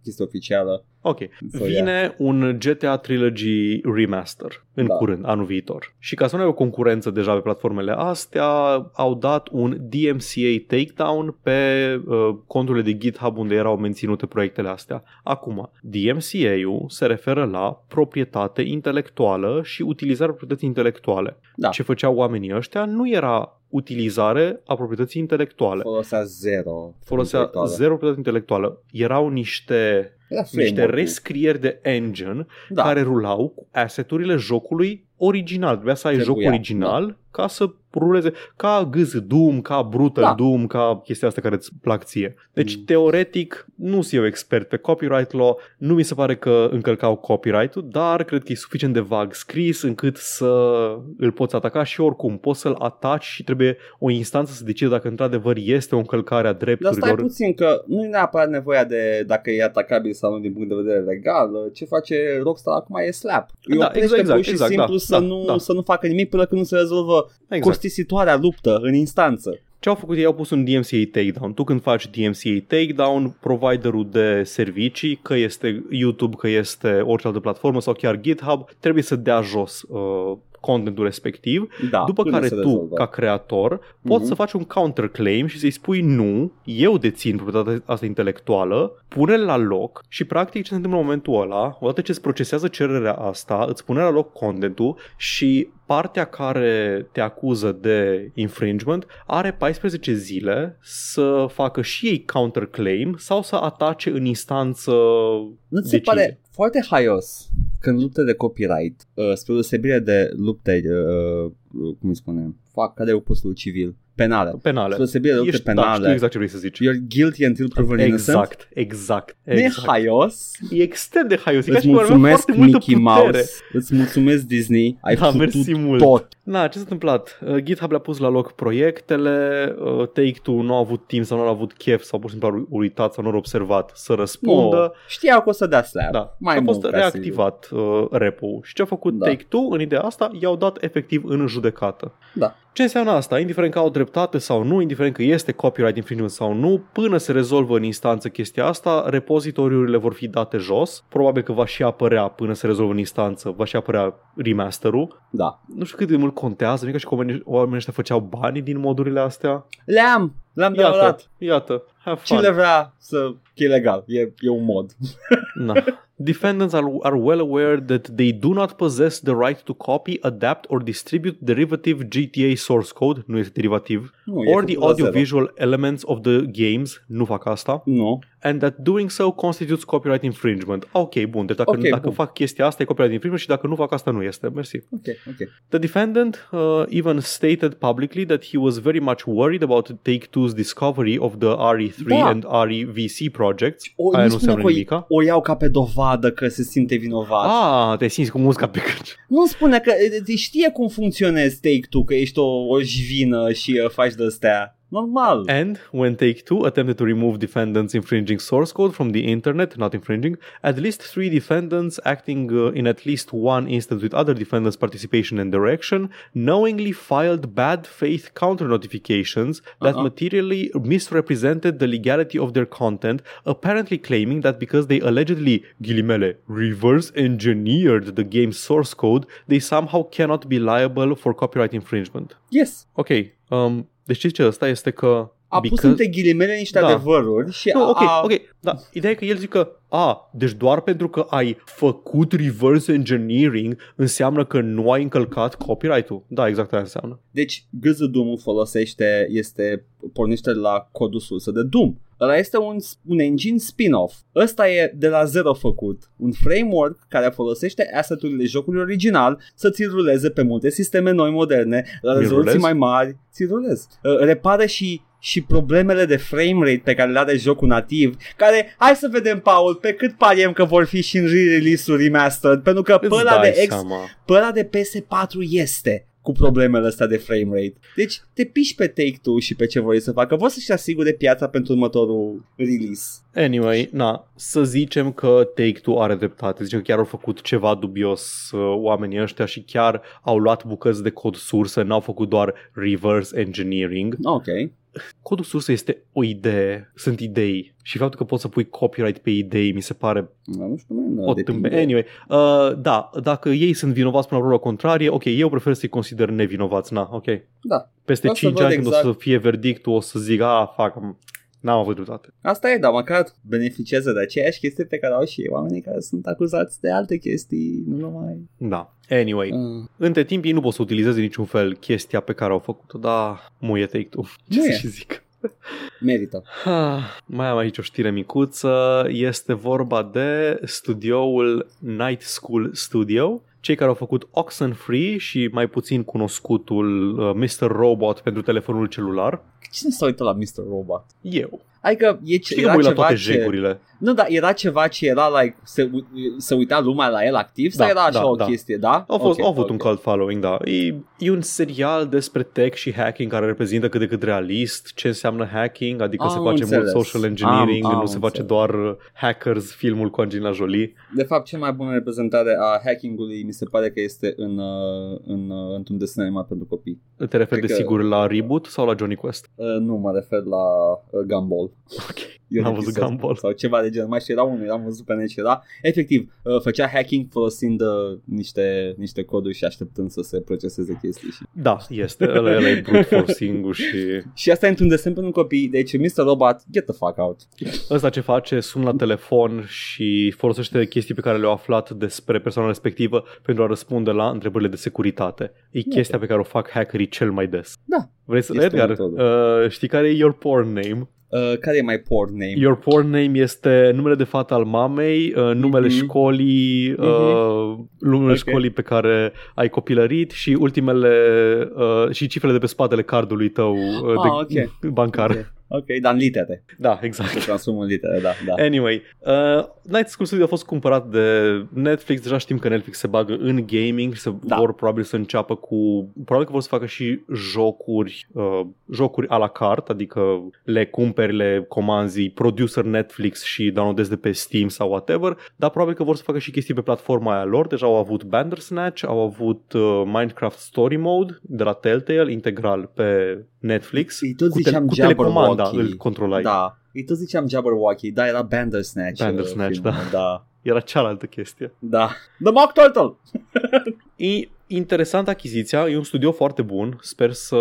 chestie oficială.
Ok.
So,
Vine un GTA Trilogy Remaster în
Da.
curând, anul viitor. Și ca să nu ai o concurență deja pe platformele astea, au dat un DMCA takedown pe uh, conturile de GitHub unde erau menținute proiectele astea. Acum, DMCA-ul se referă la proprietate intelectuală și utilizarea proprietății intelectuale.
Da.
Ce făceau oamenii ăștia nu era utilizare a proprietății intelectuale.
Folosea zero.
Folosea
intelectuală.
zero proprietate intelectuală. Erau niște
Era
niște
framework-ul.
rescrieri de engine
da.
care rulau cu asset-urile jocului original. Trebuia să ai
Trebuia,
jocul original ca să ruleze ca GZ Doom, ca Brutal
Da.
Doom, ca chestia asta care îți plac ție. Deci,
Mm.
teoretic, nu sunt eu expert pe copyright law, nu mi se pare că încălcau copyright-ul, dar cred că e suficient de vag scris încât să îl poți ataca și oricum poți să-l ataci și trebuie o instanță să decide dacă într-adevăr este o încălcare a
Dar stai
drepturilor.
puțin că nu e neapărat nevoia de dacă e atacabil sau nu din punct de vedere legal. Ce face Rockstar acum e slap. Îi
Da,
oprește
exact, exact,
pur și
exact,
simplu
da,
să,
da,
nu,
da.
să nu facă nimic până când nu se rezolvă
Exact.
Costisitoarea luptă în instanță.
Ce au făcut ei? Au pus un DMCA takedown. Tu când faci DMCA takedown, providerul de servicii, că este YouTube, că este orice altă platformă sau chiar GitHub, trebuie să dea jos uh, contentul respectiv,
Da,
după
până
care
se
tu,
rezolvă.
ca creator, poți
Mhm.
să faci un counterclaim și să-i spui nu, eu dețin proprietatea asta intelectuală, pune-l la loc și practic ce se întâmplă în momentul ăla, odată ce îți procesează cererea asta, îți pune la loc contentul și partea care te acuză de infringement are 14 zile să facă și ei counterclaim sau să atace în instanță
Nu ți se
decizie.
pare foarte haios când lupte de copyright, uh, spre deosebire de lupte, uh, uh, cum îi spune, fac, care e opusul civil, penale.
penale.
Spre deosebire de lupte
Ești, da,
penale,
știu exact ce vrei să zici.
you're guilty until proven innocent.
Exact, exact,
Nu e
exact.
haios?
E extrem de haios. E ca
Îți
și cum ar avea
mulțumesc
foarte multă
Mickey
putere.
Mouse, îți mulțumesc Disney, ai
Da,
putut
mersi mult.
tot.
Na, ce s-a întâmplat? Uh, GitHub le-a pus la loc proiectele, uh, Take-Two nu a avut timp sau nu a avut chef sau pur și simplu au uitat sau nu au observat să răspundă.
Nu, știau că o să dea slap.
Da,
Mai
și a fost
mult ca
reactivat uh, repo Și ce a făcut
Da.
Take-Two în ideea asta? I-au dat efectiv în judecată.
Da.
Ce înseamnă asta? Indiferent că au dreptate sau nu, indiferent că este copyright infringement sau nu, până se rezolvă în instanță chestia asta, repozitoriurile vor fi date jos. Probabil că va și apărea până se rezolvă în instanță, va și apărea remasterul.
Da.
Nu știu cât de mult contează, nu e ca și cum oamenii- oamenii ăștia făceau bani din modurile astea.
Le-am, le-am
Iată,
downloadat.
iată, have
Cine
fun.
vrea să... că e legal, e, e un mod.
Na. Defendants are, are well aware that they do not possess the right to copy, adapt or distribute derivative GTA source code, nu este derivativ,
Nu, e
or the
făcut la zero.
audiovisual elements of the games, nu fac asta,
Nu.
And that doing so constitutes copyright infringement. Ok, bun, deci dacă,
Ok,
dacă
bun.
fac chestia asta e copyright infringement și dacă nu fac asta nu este. Mersi.
Ok, ok.
The defendant uh, even stated publicly that he was very much worried about Take-Two's discovery of the RE3
Da.
and REVC projects.
O,
Aia
nu
nu
spune
înseamnă
că o,
nimica.
o iau ca pe dovadă că se simte vinovat.
Ah, te simți cu musca pe cărci.
Nu spune că e, știe cum funcționezi Take-Two, că ești o, o jvină și uh, faci de astea. Normal.
And when Take-Two attempted to remove defendants' infringing source code from the internet, not infringing, at least three defendants acting uh, in at least one instance with other defendants' participation and direction knowingly filed bad faith counter notifications that
Uh-uh.
materially misrepresented the legality of their content, apparently claiming that because they allegedly, ghilimele, reverse engineered the game's source code, they somehow cannot be liable for copyright infringement.
Yes.
Ok, um, deci știți ce ăsta este că...
A pus
because-
între ghilimele niște
Da.
adevăruri și
Nu,
a,
ok,
a,
ok, da. Ideea e că el zice că, a, deci doar pentru că ai făcut reverse engineering înseamnă că nu ai încălcat copyright-ul. Da, exact aia înseamnă.
Deci gâză Doom folosește, este, pornește la codul sursă de Doom. Ăla este un, un engine spin-off. Ăsta e de la zero făcut. Un framework care folosește asset-urile jocului original să ți ruleze pe multe sisteme noi moderne, la
Mi-l
rezoluții
rulez?
mai mari, ți rulezi. Uh, Repară și și problemele de frame rate pe care le are jocul nativ, care, hai să vedem, Paul, pe cât pariem că vor fi și în re-release-uri remastered, pentru că pe
Îți
ăla
dai
de X
seama.
pe ăla de PS4 este cu problemele astea de frame rate. Deci te piși pe Take-Two și pe ce vor ei să facă. Vor să-și asigure piața pentru următorul release.
Anyway, na, să zicem că Take-Two are dreptate. Zicem că chiar au făcut ceva dubios uh, oamenii ăștia și chiar au luat bucăți de cod sursă, n-au făcut doar reverse engineering.
Ok.
Codul sursă este o idee, sunt idei și faptul că poți să pui copyright pe idei mi se pare
Da, nu știu, man,
o
depinde.
tâmpe. Anyway, uh, da, dacă ei sunt vinovați până la urmă contrarie, ok, eu prefer să-i consider nevinovați, na, ok.
Da.
Peste
O să
5
văd
ani când o
exact.
să fie verdictul, o să zic, a, fac, n-am avut dreptate.
Asta e, dar măcar beneficiază de aceeași chestie pe care au și ei oamenii care sunt acuzați de alte chestii, nu numai...
Da. Anyway,
Uh,
între timp ei nu pot să utilizeze niciun fel chestia pe care au făcut-o, da, muie take-two. Ce
Muie.
să și zic?
merită.
Ah, mai am aici o știre micuță. Este vorba de studioul Night School Studio, cei care au făcut Oxenfree și mai puțin cunoscutul uh, Mr. Robot pentru telefonul celular.
Cine s-a uitat la Mr. Robot?
Eu.
Adică e ce,
Știi că
era
mă uit la
ceva
toate
ce...
jegurile.
Nu, dar era ceva ce era like, se, u- se uita lumea la el activ sau
Da,
era așa
da,
o
da.
chestie, da?
Au, fost,
Ok,
au avut
ok.
un cult following, da. E, e un serial despre tech și hacking care reprezintă cât de cât realist ce înseamnă hacking, adică
Am
se face
înțeles.
mult social engineering,
Am- am
nu se face
înțeles.
doar uh, hackers, filmul cu Angelina Jolie.
De fapt, cea mai bună reprezentare a hackingului mi se pare că este în, uh, în, uh, într-un desen animat pentru copii.
Te referi
Cred
de
că-
sigur la Reboot sau la Johnny Quest?
Uh, nu, mă refer la uh, Gumball.
Ok.
Eu
N-am văzut Gumball.
Sau ceva de genul. Mai știu, era unul, l-am văzut pe net și era. Efectiv, uh, făcea hacking folosind uh, niște, niște coduri și așteptând să se proceseze chestii. Și,
Da, este, ăla, ăla e brute forcing și
și asta e într-un desen pentru copii. Deci, Mr. Robot, get the fuck out.
ăsta ce face, sun la telefon și folosește chestii pe care le-au aflat despre persoana respectivă pentru a răspunde la întrebările de securitate. E chestia pe care o fac hackerii cel mai des.
Da.
Vrei să...
Este
Edgar,
metodă.
uh, știi care e your porn name?
Uh, care e mai porn name?
Your porn name este numele de fată al mamei, uh, numele
Mhm.
școlii, uh, numele
Ok.
școlii pe care ai copilărit și ultimele uh, și cifrele de pe spatele cardului tău uh,
Ah,
de bancar.
Ok. Ok, dar în litere.
Da, exact.
Se transformă în litere, da, da.
Anyway, uh, Night School Studio a fost cumpărat de Netflix. Deja știm că Netflix se bagă în gaming și se
Da.
vor probabil să înceapă cu... Probabil că vor să facă și jocuri, uh, jocuri a la carte, adică le cumperi, le comanzi producer Netflix și downloadezi de pe Steam sau whatever, dar probabil că vor să facă și chestii pe platforma aia lor. Deja au avut Bandersnatch, au avut uh, Minecraft Story Mode de la Telltale integral pe Netflix.
Îi tot
cu,
ziceam
cu telecomanda
Jabberwocky.
îl controlai.
Da. Îi tot ziceam Jabberwocky, da, era Bandersnatch. uh,
Bandersnatch,
filmul,
da.
da.
Era cealaltă chestie.
Da. The Mock Turtle!
E interesant achiziția, e un studio foarte bun, sper să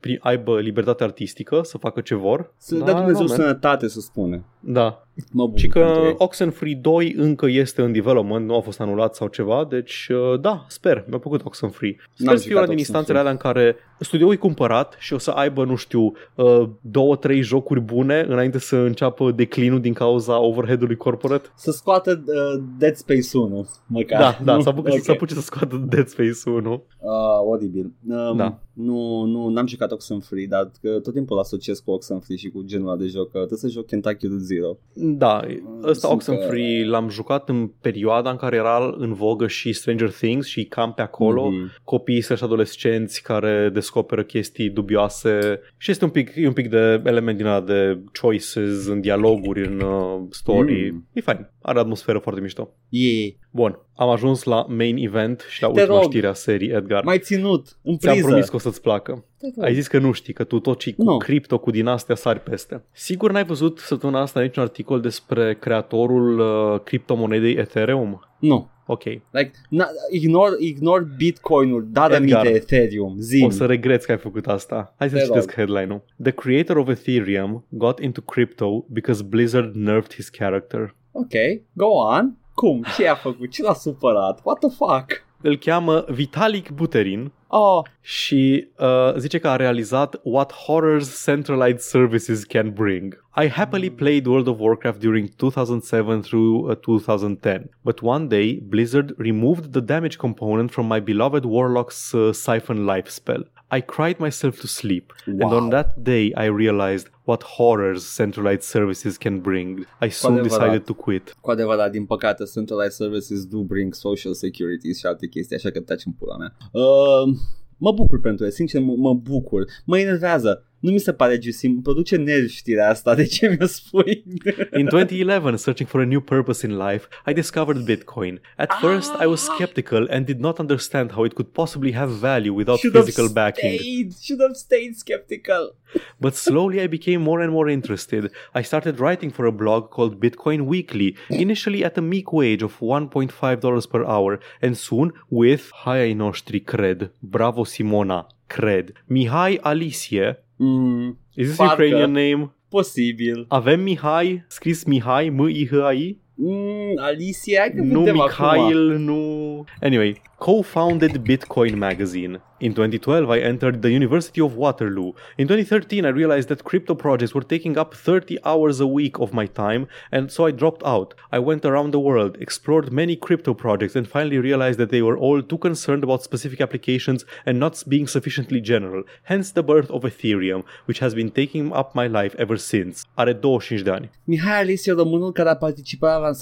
pri- aibă libertate artistică, să facă ce vor.
Să dea Dumnezeu
Da, man.
sănătate, să spune.
Da,
Mă bucur
și
pentru
că
ei.
Oxenfree 2 încă este în development, nu a fost anulat sau ceva, deci uh, da, sper, mi-a plăcut Oxenfree. Sper
N-am
să fie una
jucat
din instanțele
Oxenfree.
alea în care studioul e cumpărat și o să aibă, nu știu, uh, două, trei jocuri bune înainte să înceapă declinul din cauza overhead-ului corporate.
Să scoată uh, Dead Space 1, măcar.
Da, da,
Nu?
să apuce,
Ok.
să apuce să scoată Dead Space 1.
Uh, oribil. Um,
Da.
Nu, nu, n-am jucat Oxenfree, dar că tot timpul îl asociez cu Oxenfree și cu genul ăla de joc, că trebuie să joc Kentucky Route Zero.
Da, ăsta
Sunt
Oxenfree l-am jucat în perioada în care era în vogă și Stranger Things și cam pe acolo,
Mhm.
copii slash adolescenți care descoperă chestii dubioase și este un pic, e un pic de element din ăla de choices în dialoguri, în uh, story.
Mm.
E fain, are atmosferă foarte mișto.
Yeah.
Bun, am ajuns la main event și la
Te
ultima
rog.
știre a serii, Edgar.
Mai ținut, în
Ți-am
priză.
promis că o să-ți placă.
Te rog.
Ai zis că nu știi, că tu tot ce cu
Nu.
cripto, cu din astea sari peste. Sigur n-ai văzut săptămâna asta niciun articol despre creatorul uh, criptomonedei Ethereum?
Nu.
Ok.
Like, na, ignore, ignore Bitcoin-ul, da de
Edgar,
de Ethereum, zi
O să regreți că ai făcut asta. Hai să
Te
citesc
rog.
headline-ul. The creator of Ethereum got into crypto because Blizzard nerfed his character.
Ok, go on. Cum? Ce a făcut? Ce l-a supărat? What the fuck?
Îl cheamă Vitalik Buterin
Oh,
și uh, zice că a realizat What Horrors Centralized Services Can Bring. I happily played World of Warcraft during 2007 through uh, 2010, but one day Blizzard removed the damage component from my beloved Warlock's uh, Siphon life spell. I cried myself to sleep, and
Wow.
on that day I realized what horrors centralized services can bring. I soon
adevărat.
decided to quit.
cu adevărat, din păcate, Centralized Services do bring social security și alte chestii, așa că taci în pula mea. Uh, mă bucur pentru el, sincer, mă, mă bucur. Mă enervează. Nu mi se pare juicy, îmi produce nervi știrea asta, de ce mi-o spui?
In 2011, searching for a new purpose in life, I discovered Bitcoin. At first, I was ah. skeptical and did not understand how it could possibly have value without
Should have
physical backing.
stayed, should have stayed skeptical.
But slowly, I became more and more interested. I started writing for a blog called Bitcoin Weekly, initially at a meek wage of $1.5 per hour, and soon with Hai ai noștri, cred. Bravo, Simona, cred. Mihai Alicie.
Mm,
Is this
Parcă.
Ukrainian name?
posibil.
Avem Mihai, scris Mihai, M-I-H-I?
Mm, Alicia, hai că
Nu
vedem acum.
Mikhail, nu... Anyway, co-founded Bitcoin magazine. In 2012, I entered the University of Waterloo. In 2013, I realized that crypto projects were taking up 30 hours a week of my time, and so I dropped out. I went around the world, explored many crypto projects, and finally realized that they were all too concerned about specific applications and not being sufficiently general. Hence the birth of Ethereum, which has been taking up my life ever since. Are 25 de ani.
Mihai Alicia, românul care a participat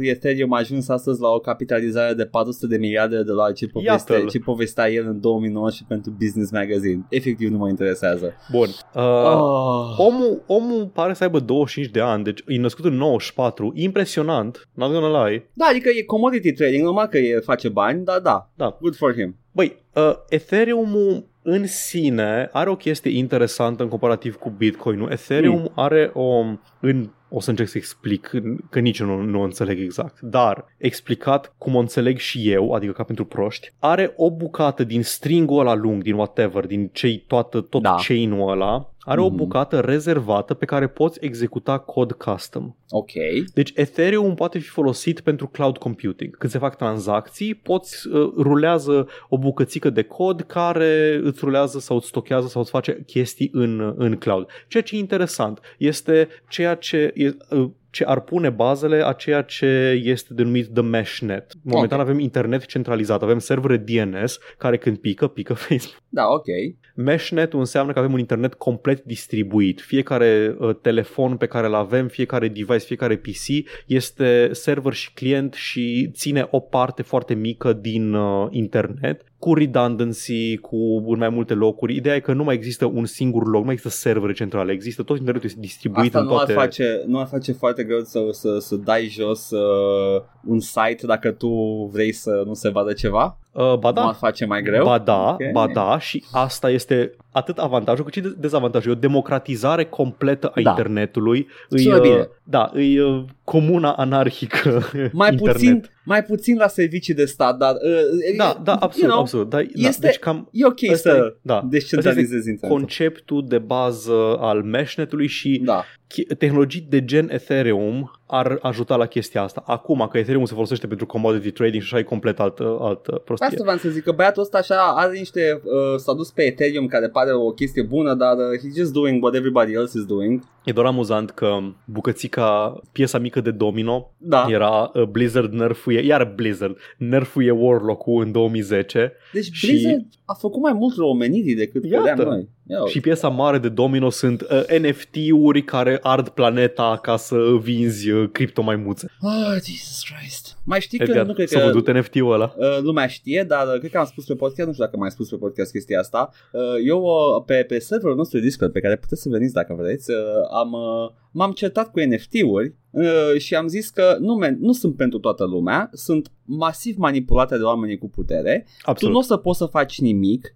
Ethereum, a ajuns astăzi la o capitalizare de 400 de miliarde de dolari ce povestea,
Iată-l.
ce povestea el în 2019 pentru Business Magazine. Efectiv nu mă interesează.
Bun. Uh,
Oh.
Omul, omul pare să aibă 25 de ani, deci e născut în 94, impresionant, not gonna lie.
Da, adică e commodity trading, normal că e, face bani, dar da,
Da.
good for him.
Băi, uh, Ethereum-ul în sine are o chestie interesantă în comparativ cu Bitcoin-ul. Ethereum
Mm.
are o, în o să încerc să explic, că nici eu nu, nu o înțeleg exact, dar explicat cum o înțeleg și eu, adică ca pentru proști, are o bucată din stringul ăla lung, din whatever, din cei toată, tot
Da.
chain-ul ăla, are o
Mhm.
bucată rezervată pe care poți executa cod custom.
Ok.
Deci Ethereum poate fi folosit pentru cloud computing. Când se fac tranzacții, poți uh, rulează o bucățică de cod care îți rulează sau îți stochează sau îți face chestii în, în cloud. Ceea ce e interesant este ceea ce e, uh, ce ar pune bazele a ceea ce este denumit the meshnet. Momentan
Ok.
avem internet centralizat, avem servere DNS care când pică, pică Facebook.
Da, ok.
Meshnet înseamnă că avem un internet complet distribuit. Fiecare uh, telefon pe care îl avem, fiecare device, fiecare PC este server și client și ține o parte foarte mică din uh, internet cu redundancy, cu în mai multe locuri. Ideea e că nu mai există un singur loc, nu mai există servere centrale, există tot internetul este distribuit
Asta
în
nu
toate.
ar, face, nu ar face foarte greu să, să, să dai jos uh, un site dacă tu vrei să nu se vadă ceva?
Uh, ba da.
Nu ar face mai greu?
Ba da,
Ok.
ba da și asta este atât avantajul cât și dezavantajul. E o democratizare completă a
Da.
internetului.
Sună
uh,
bine.
Da, e uh, comuna anarhică
Mai
internet.
puțin, mai puțin la servicii de stat, dar... Uh,
Da, da,
you
absolut,
know,
absolut. Da, da,
este-
deci cam
E ok
ăsta
să
e- da.
descentralizezi internetul.
conceptul de bază al meshnetului și
Da.
Chi- tehnologii de gen Ethereum ar ajuta la chestia asta. Acum că Ethereum se folosește pentru commodity trading și așa e complet altă, altă prostie.
Asta vreau să zic, că băiatul ăsta așa are niște, uh, s-a dus pe Ethereum care pare o chestie bună, dar uh, he's just doing what everybody else is doing.
E doar amuzant că bucățica, piesa mică de domino,
Da.
era uh, Blizzard nerfuie, iar Blizzard nerfuie Warlock-ul în 2010
Deci
și-
Blizzard a făcut mai mult rău omenirii decât
Iată.
credeam noi. Ia uite.
și piesa mare de domino sunt uh, NFT-uri care ard planeta ca să vinzi uh, criptomaimuțe.
Oh, Jesus Christ. Mai știi că
Edgar,
nu cred
s-a
că
văzut NFT-ul ăla?
uh, lumea știe, dar uh, cred că am spus pe podcast, nu știu dacă am mai spus pe podcast chestia asta. Uh, eu uh, pe, pe serverul nostru Discord, pe care puteți să veniți dacă vreți, uh, am, uh, m-am certat cu NFT-uri uh, și am zis că nu, men, nu sunt pentru toată lumea, sunt masiv manipulate de oamenii cu putere tu
Absolut.
nu o să poți să faci nimic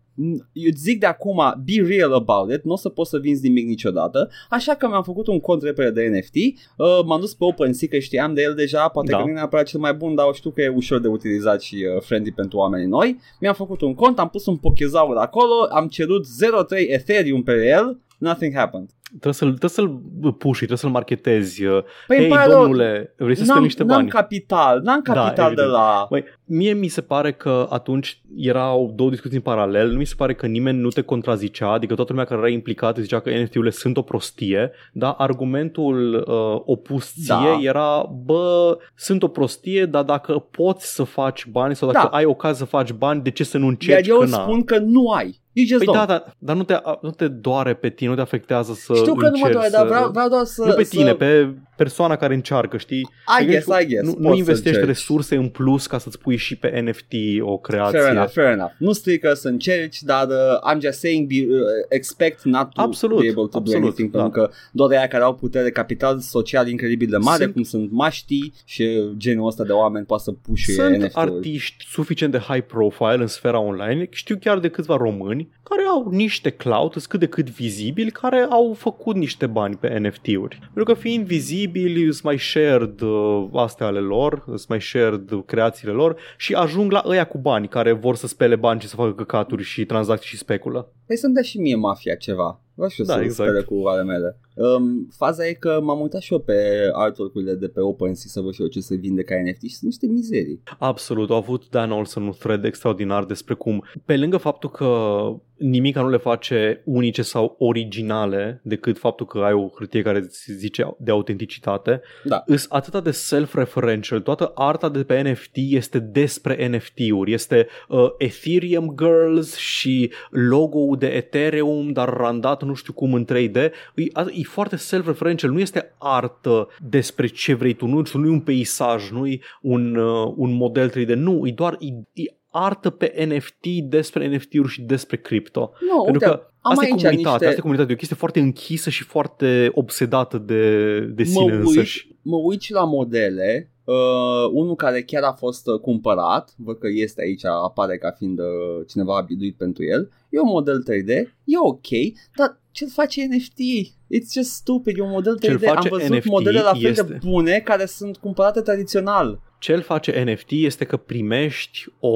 eu îți zic de acum, be real about it, nu o să poți să vinzi nimic niciodată, așa că mi-am făcut un cont repede de NFT, uh, m-am dus pe OpenSea că știam de el deja, poate
Da.
că nu e neapărat cel mai bun, dar știu că e ușor de utilizat și uh, friendly pentru oamenii noi. Mi-am făcut un cont, am pus un pochezaur acolo, am cerut 0.3 Ethereum pe el, nothing happened.
Trebuie să-l, trebuie să-l puși, trebuie să-l marketezi. Uh,
Păi
Hei,
îmi pare rău,
domnule, vrei să spui
n-am,
niște
n-am
bani?
capital, n-am
Da,
capital de
evident.
la...
Băi, mie mi se pare că atunci erau două discuții în paralel, nu mi se pare că nimeni nu te contrazicea, adică toată lumea care era implicată zicea că NFT-urile sunt o prostie, dar argumentul uh, opus ție
Da.
era, bă, sunt o prostie, dar dacă poți să faci bani sau dacă
Da.
ai ocazia să faci bani, de ce să nu
Iar
încerci
eu
că na?
spun că nu ai. You just
Păi
don't.
da, da, dar nu te, nu te doare pe tine, nu te afectează să
Știu că nu mă
încerci
doare,
să...
dar vreau, vreau doar să...
nu pe
să...
tine, pe persoana care încearcă, știi?
I
Adică
guess, I guess.
Nu,
poți
nu
să
investești
încerci.
resurse în plus ca să-ți pui și pe NFT o creație.
Fair enough, fair enough. Nu strică să încerci, dar uh, I'm just saying be, uh, expect not to
Absolut,
be able to
absolut,
do anything,
da.
pentru că doar aia care au putere capital social incredibil de mare,
Sunt-
cum sunt maștii și genul ăsta de oameni poate să pușe
Sunt
NFT-uri.
artiști suficient de high profile în sfera online, știu chiar de câțiva români, care au niște clout, sunt cât de cât vizibili, care au făcut niște bani pe NFT-uri. Pentru că fiind vizibili, sunt mai shared uh, astea ale lor, sunt mai shared creațiile lor și ajung la ăia cu bani, care vor să spele bani și să facă căcaturi și tranzacții și speculă.
Păi să-mi dea și mie mafia ceva. Vreau și eu
Da,
să
exact.
spere cu ale mele. Um, faza e că m-am uitat și eu pe artwork-urile de pe OpenSea să văd și eu ce se vinde ca NFT și sunt niște mizerii.
Absolut, au avut Dan Olson un thread extraordinar despre cum, pe lângă faptul că nimica nu le face unice sau originale decât faptul că ai o hârtie care îți zice de autenticitate,
Da.
îs atâta de self-referential, toată arta de pe NFT este despre NFT-uri, este uh, Ethereum Girls și logo-ul de Ethereum, dar randat nu știu cum în 3D, e, e foarte self-referential, nu este artă despre ce vrei tu, nu, nu e un peisaj, nu e un, uh, un model 3D, nu, e doar e, e artă pe NFT despre NFT-uri și despre cripto.
Nu,
Pentru
uite,
că
am
asta e
aici
comunitatea,
niște...
asta e comunitatea, e o chestie foarte închisă și foarte obsedată de, de sine
mă
însăși.
uit, mă uit și la modele Uh, unul care chiar a fost uh, cumpărat, văd că este aici, apare ca fiind uh, cineva abiduit pentru el. e un model 3D, e ok, dar ce face NFT? It's just stupid, e un model 3D.
Ce-l face
Am văzut
NFT
modele la fel
este-
de bune care sunt cumpărate tradițional.
Ce îl face NFT este că primești o,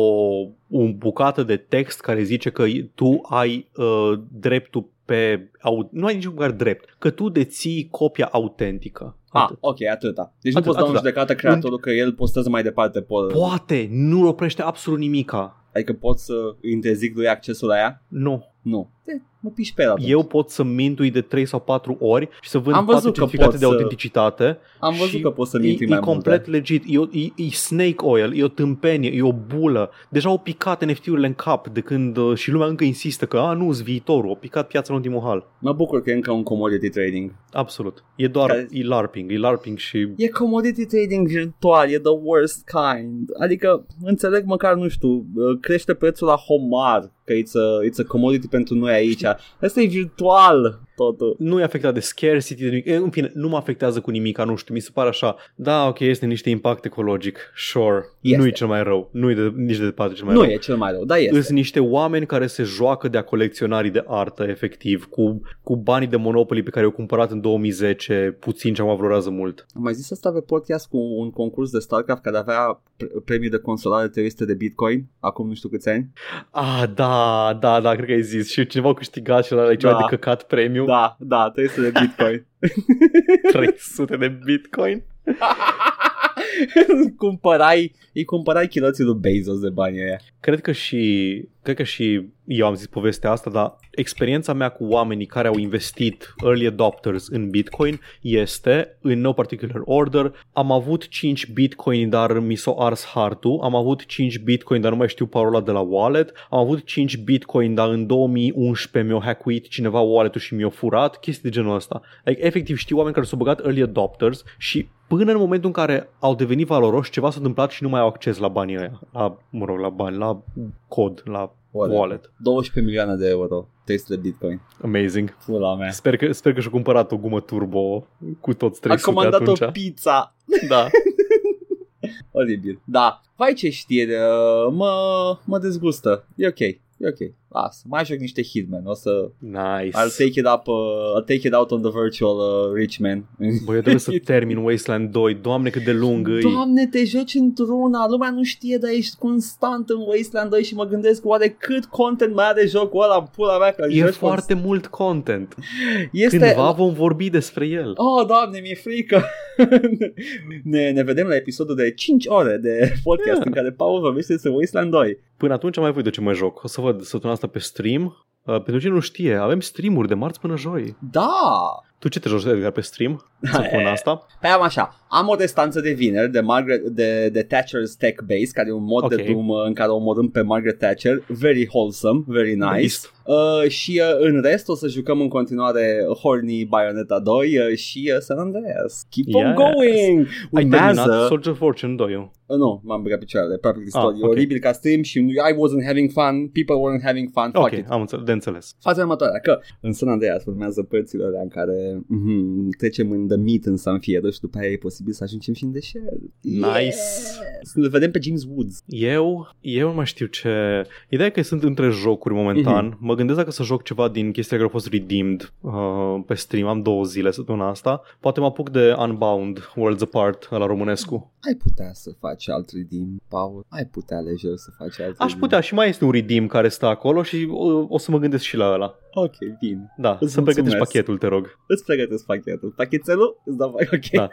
o bucată de text care zice că tu ai uh, dreptul pe... Au, nu ai niciun măcar drept, că tu deții copia autentică.
Ah,
Atât.
ok, atâta. Deci nu
Atât,
poți da în
atâta.
judecată creatorul că el postează mai departe. Po-
Poate, nu oprește absolut nimica.
adică pot să interzic lui accesul la ea?
Nu.
Nu. De, mă piși pe el atunci.
Eu pot să mintui de 3 sau 4 ori și să vând
Am
4
văzut că
certificate
poți
de
să-
autenticitate.
Am văzut
și
că poți să
E,
minți
e
mai
complet
multe.
legit, e, o- e, e snake oil, e o tâmpenie, e o bulă. Deja au picat NFT-urile în cap de când uh, și lumea încă insistă că a, nu, s viitorul, au picat piața în ultimul hal.
Mă bucur că e încă un commodity trading.
Absolut. E doar,
Care-
e LARPing, e LARPing și
E commodity trading virtual, e the worst kind. Adică, înțeleg măcar, nu știu, uh, crește prețul la homar, că it's a, it's a commodity pentru noi aici. Asta e virtual, totul.
nu e afectat de scarcity, de nimic. E, În fine, nu mă afectează cu nimic, nu știu, mi se pare așa. Da, ok, este niște impact ecologic, sure.
Este.
Nu e cel mai rău, nu e de, nici de departe cel mai
Nu
rău.
e cel mai rău, dar este.
Sunt niște oameni care se joacă de-a colecționarii de artă, efectiv, cu, cu banii de Monopoly pe care i-au cumpărat în 2010, puțin ce acum valorează mult.
Am mai zis asta pe podcast cu un concurs de StarCraft care avea pre- premiu de consolare 300 de Bitcoin, acum nu știu câți ani.
Ah, da, da, da, cred că ai zis. Și cineva a câștigat și ăla ceva
Da.
de căcat premiu.
Da, da, 300 de Bitcoin.
300 de bitcoin.
cumpărai, îi cumpărai chiloții lui Bezos de banii ăia.
Cred că și cred că și eu am zis povestea asta, dar experiența mea cu oamenii care au investit early adopters în Bitcoin este, în no particular order, am avut 5 Bitcoin, dar mi s-o ars hartul, am avut 5 Bitcoin, dar nu mai știu parola de la wallet, am avut 5 Bitcoin, dar în 2011 mi-a hackuit cineva wallet-ul și mi-a furat, chestii de genul ăsta. Adică, efectiv, știu oameni care s-au băgat early adopters și până în momentul în care au devenit valoroși, ceva s-a întâmplat și nu mai au acces la banii ăia, la, mă rog, la bani, la cod, la
Whatever.
wallet.
12 milioane de euro, 300 de Bitcoin.
Amazing.
Pula mea.
Sper că, sper că și-a cumpărat o gumă turbo cu toți
A
300
comandat
atunci.
o pizza.
Da.
Oribil. Da. Vai ce știri, uh, mă, mă dezgustă. E ok. E ok. Lasă. Mai joc niște Hitman. O să...
Nice.
I'll take it up, uh, I'll take it out on the virtual uh, rich man.
Băi, eu trebuie să termin Wasteland 2. Doamne, cât de lung e.
Doamne, te joci într-una, lumea nu știe, dar ești constant în Wasteland 2 și mă gândesc oare cât content mai are jocul ăla în pula mea că
E
joci
foarte mult content.
Este...
Cândva vom vorbi despre el.
Oh, doamne, mi-e frică. ne, ne vedem la episodul de 5 ore de podcast
Yeah.
în care Paul vorbește despre Wasteland 2.
Până atunci am mai voi de ce mai joc. O să văd săptămâna asta pe stream. Uh, pentru cine nu știe, avem streamuri de marți până joi.
Da!
Tu ce te joci, Edgar, pe stream săptămâna asta?
Păi am așa, am o restanță de vineri de, Margaret, de, de Thatcher's Tech Base, care e un mod
Ok.
de Doom uh, în care o omorâm pe Margaret Thatcher, very wholesome, very nice.
Nice.
Uh, și uh, în rest o să jucăm în continuare Horny Bayonetta 2 uh, și uh, San Andreas. Keep on
Yes.
going!
Ai terminat
Urmează...
Soldier of Fortune 2
Uh, nu, m-am băgat picioarele, practic
Ah,
ah, E
ok.
oribil ca stream și I wasn't having fun, people weren't having fun, fuck
Ok,
it.
am înțeles, de înțeles.
Faza următoarea, că în San Andreas urmează părțile alea în care mm, trecem în The Meat în San Fierro și după aia e posibil să ajungem și în deșert.
Nice.
Să le vedem pe James Woods.
Eu, eu nu mai știu ce... Ideea e că sunt între jocuri momentan.
Mhm.
Mă gândesc dacă să joc ceva din chestia care au fost redeemed uh, pe stream. Am două zile săptămâna asta. Poate mă apuc de Unbound, Worlds Apart, la românescu.
Ai putea să faci alt redeem, Paul. Ai putea lejer să faci alt
Aș
redeem.
putea și mai este un redeem care stă acolo și uh, o să mă gândesc și la ăla.
Ok, bine.
Da,
Îți
să-mi pregătești
mulțumesc.
pachetul, te rog.
Îți pregătesc pachetul. Pachetelul? Îți dau ok.
Da.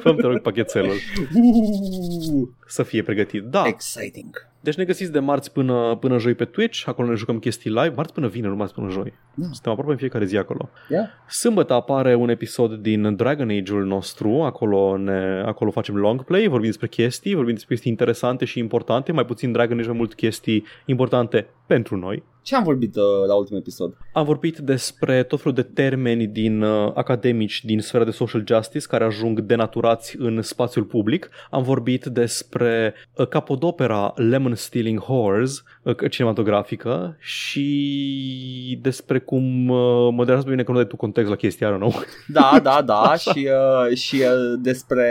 Fă te rog, pachetelul.
Uuuu,
Să fie pregătit. Da.
Exciting.
Deci ne găsiți de marți până, până joi pe Twitch, acolo ne jucăm chestii live, marți până vineri, nu marți până joi.
Da.
Suntem aproape în fiecare zi acolo.
Yeah.
Sâmbătă apare un episod din Dragon Age-ul nostru, acolo, ne, acolo facem long play, vorbim despre chestii, vorbim despre chestii interesante și importante, mai puțin Dragon Age, mai mult chestii importante pentru noi.
Ce am vorbit uh, la ultimul episod?
Am vorbit despre tot felul de termeni din uh, academici din sfera de social justice care ajung denaturați în spațiul public. Am vorbit despre uh, capodopera Lemon Stealing Whores, uh, cinematografică și despre cum uh, mă deranjează pe mine că nu dai tu context la chestia, I don't know.
Da, da, da, și, uh, și uh, despre,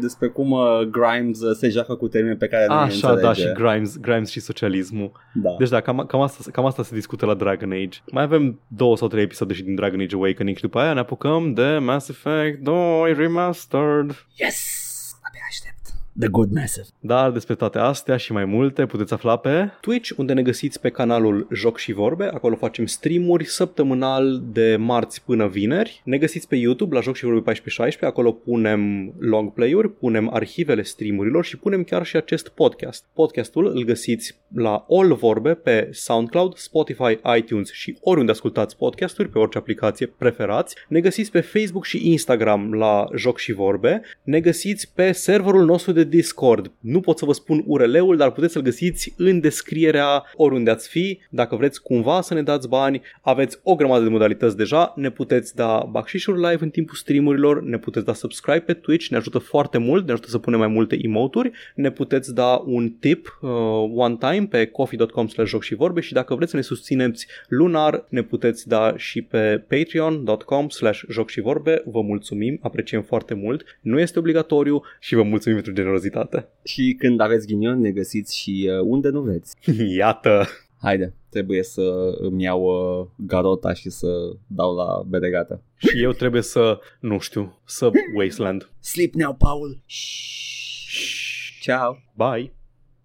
despre cum uh, Grimes uh, se joacă cu termeni pe care nu
Așa,
înțelege.
da, și Grimes, Grimes și socialismul.
da.
Deci da, cam cam, cam, asta, cam asta se discută la Dragon Age. Mai avem două sau trei episoade și din Dragon Age Awakening și după aia ne apucăm de Mass Effect 2 Remastered.
Yes! Abia aștept. The Good Massive.
Dar despre toate astea și mai multe puteți afla pe Twitch, unde ne găsiți pe canalul Joc și Vorbe. Acolo facem streamuri săptămânal de marți până vineri. Ne găsiți pe YouTube la Joc și Vorbe 1416. Acolo punem long play-uri, punem arhivele streamurilor și punem chiar și acest podcast. Podcastul îl găsiți la All Vorbe pe SoundCloud, Spotify, iTunes și oriunde ascultați podcasturi, pe orice aplicație preferați. Ne găsiți pe Facebook și Instagram la Joc și Vorbe. Ne găsiți pe serverul nostru de Discord. Nu pot să vă spun URL-ul, dar puteți să-l găsiți în descrierea oriunde ați fi. Dacă vreți cumva să ne dați bani, aveți o grămadă de modalități deja. Ne puteți da bacșișuri live în timpul streamurilor, ne puteți da subscribe pe Twitch, ne ajută foarte mult, ne ajută să punem mai multe emoturi, ne puteți da un tip uh, one time pe coffee.com slash joc și vorbe și dacă vreți să ne susțineți lunar, ne puteți da și pe patreon.com slash joc și vorbe. Vă mulțumim, apreciem foarte mult. Nu este obligatoriu și vă mulțumim pentru generozitate.
Și când aveți ghinion, ne găsiți și uh, unde nu vreți.
Iată!
Haide, trebuie să îmi iau uh, garota și să dau la beregată.
Și eu trebuie să, nu știu, să Wasteland.
Sleep now, Paul. Ciao.
Bye!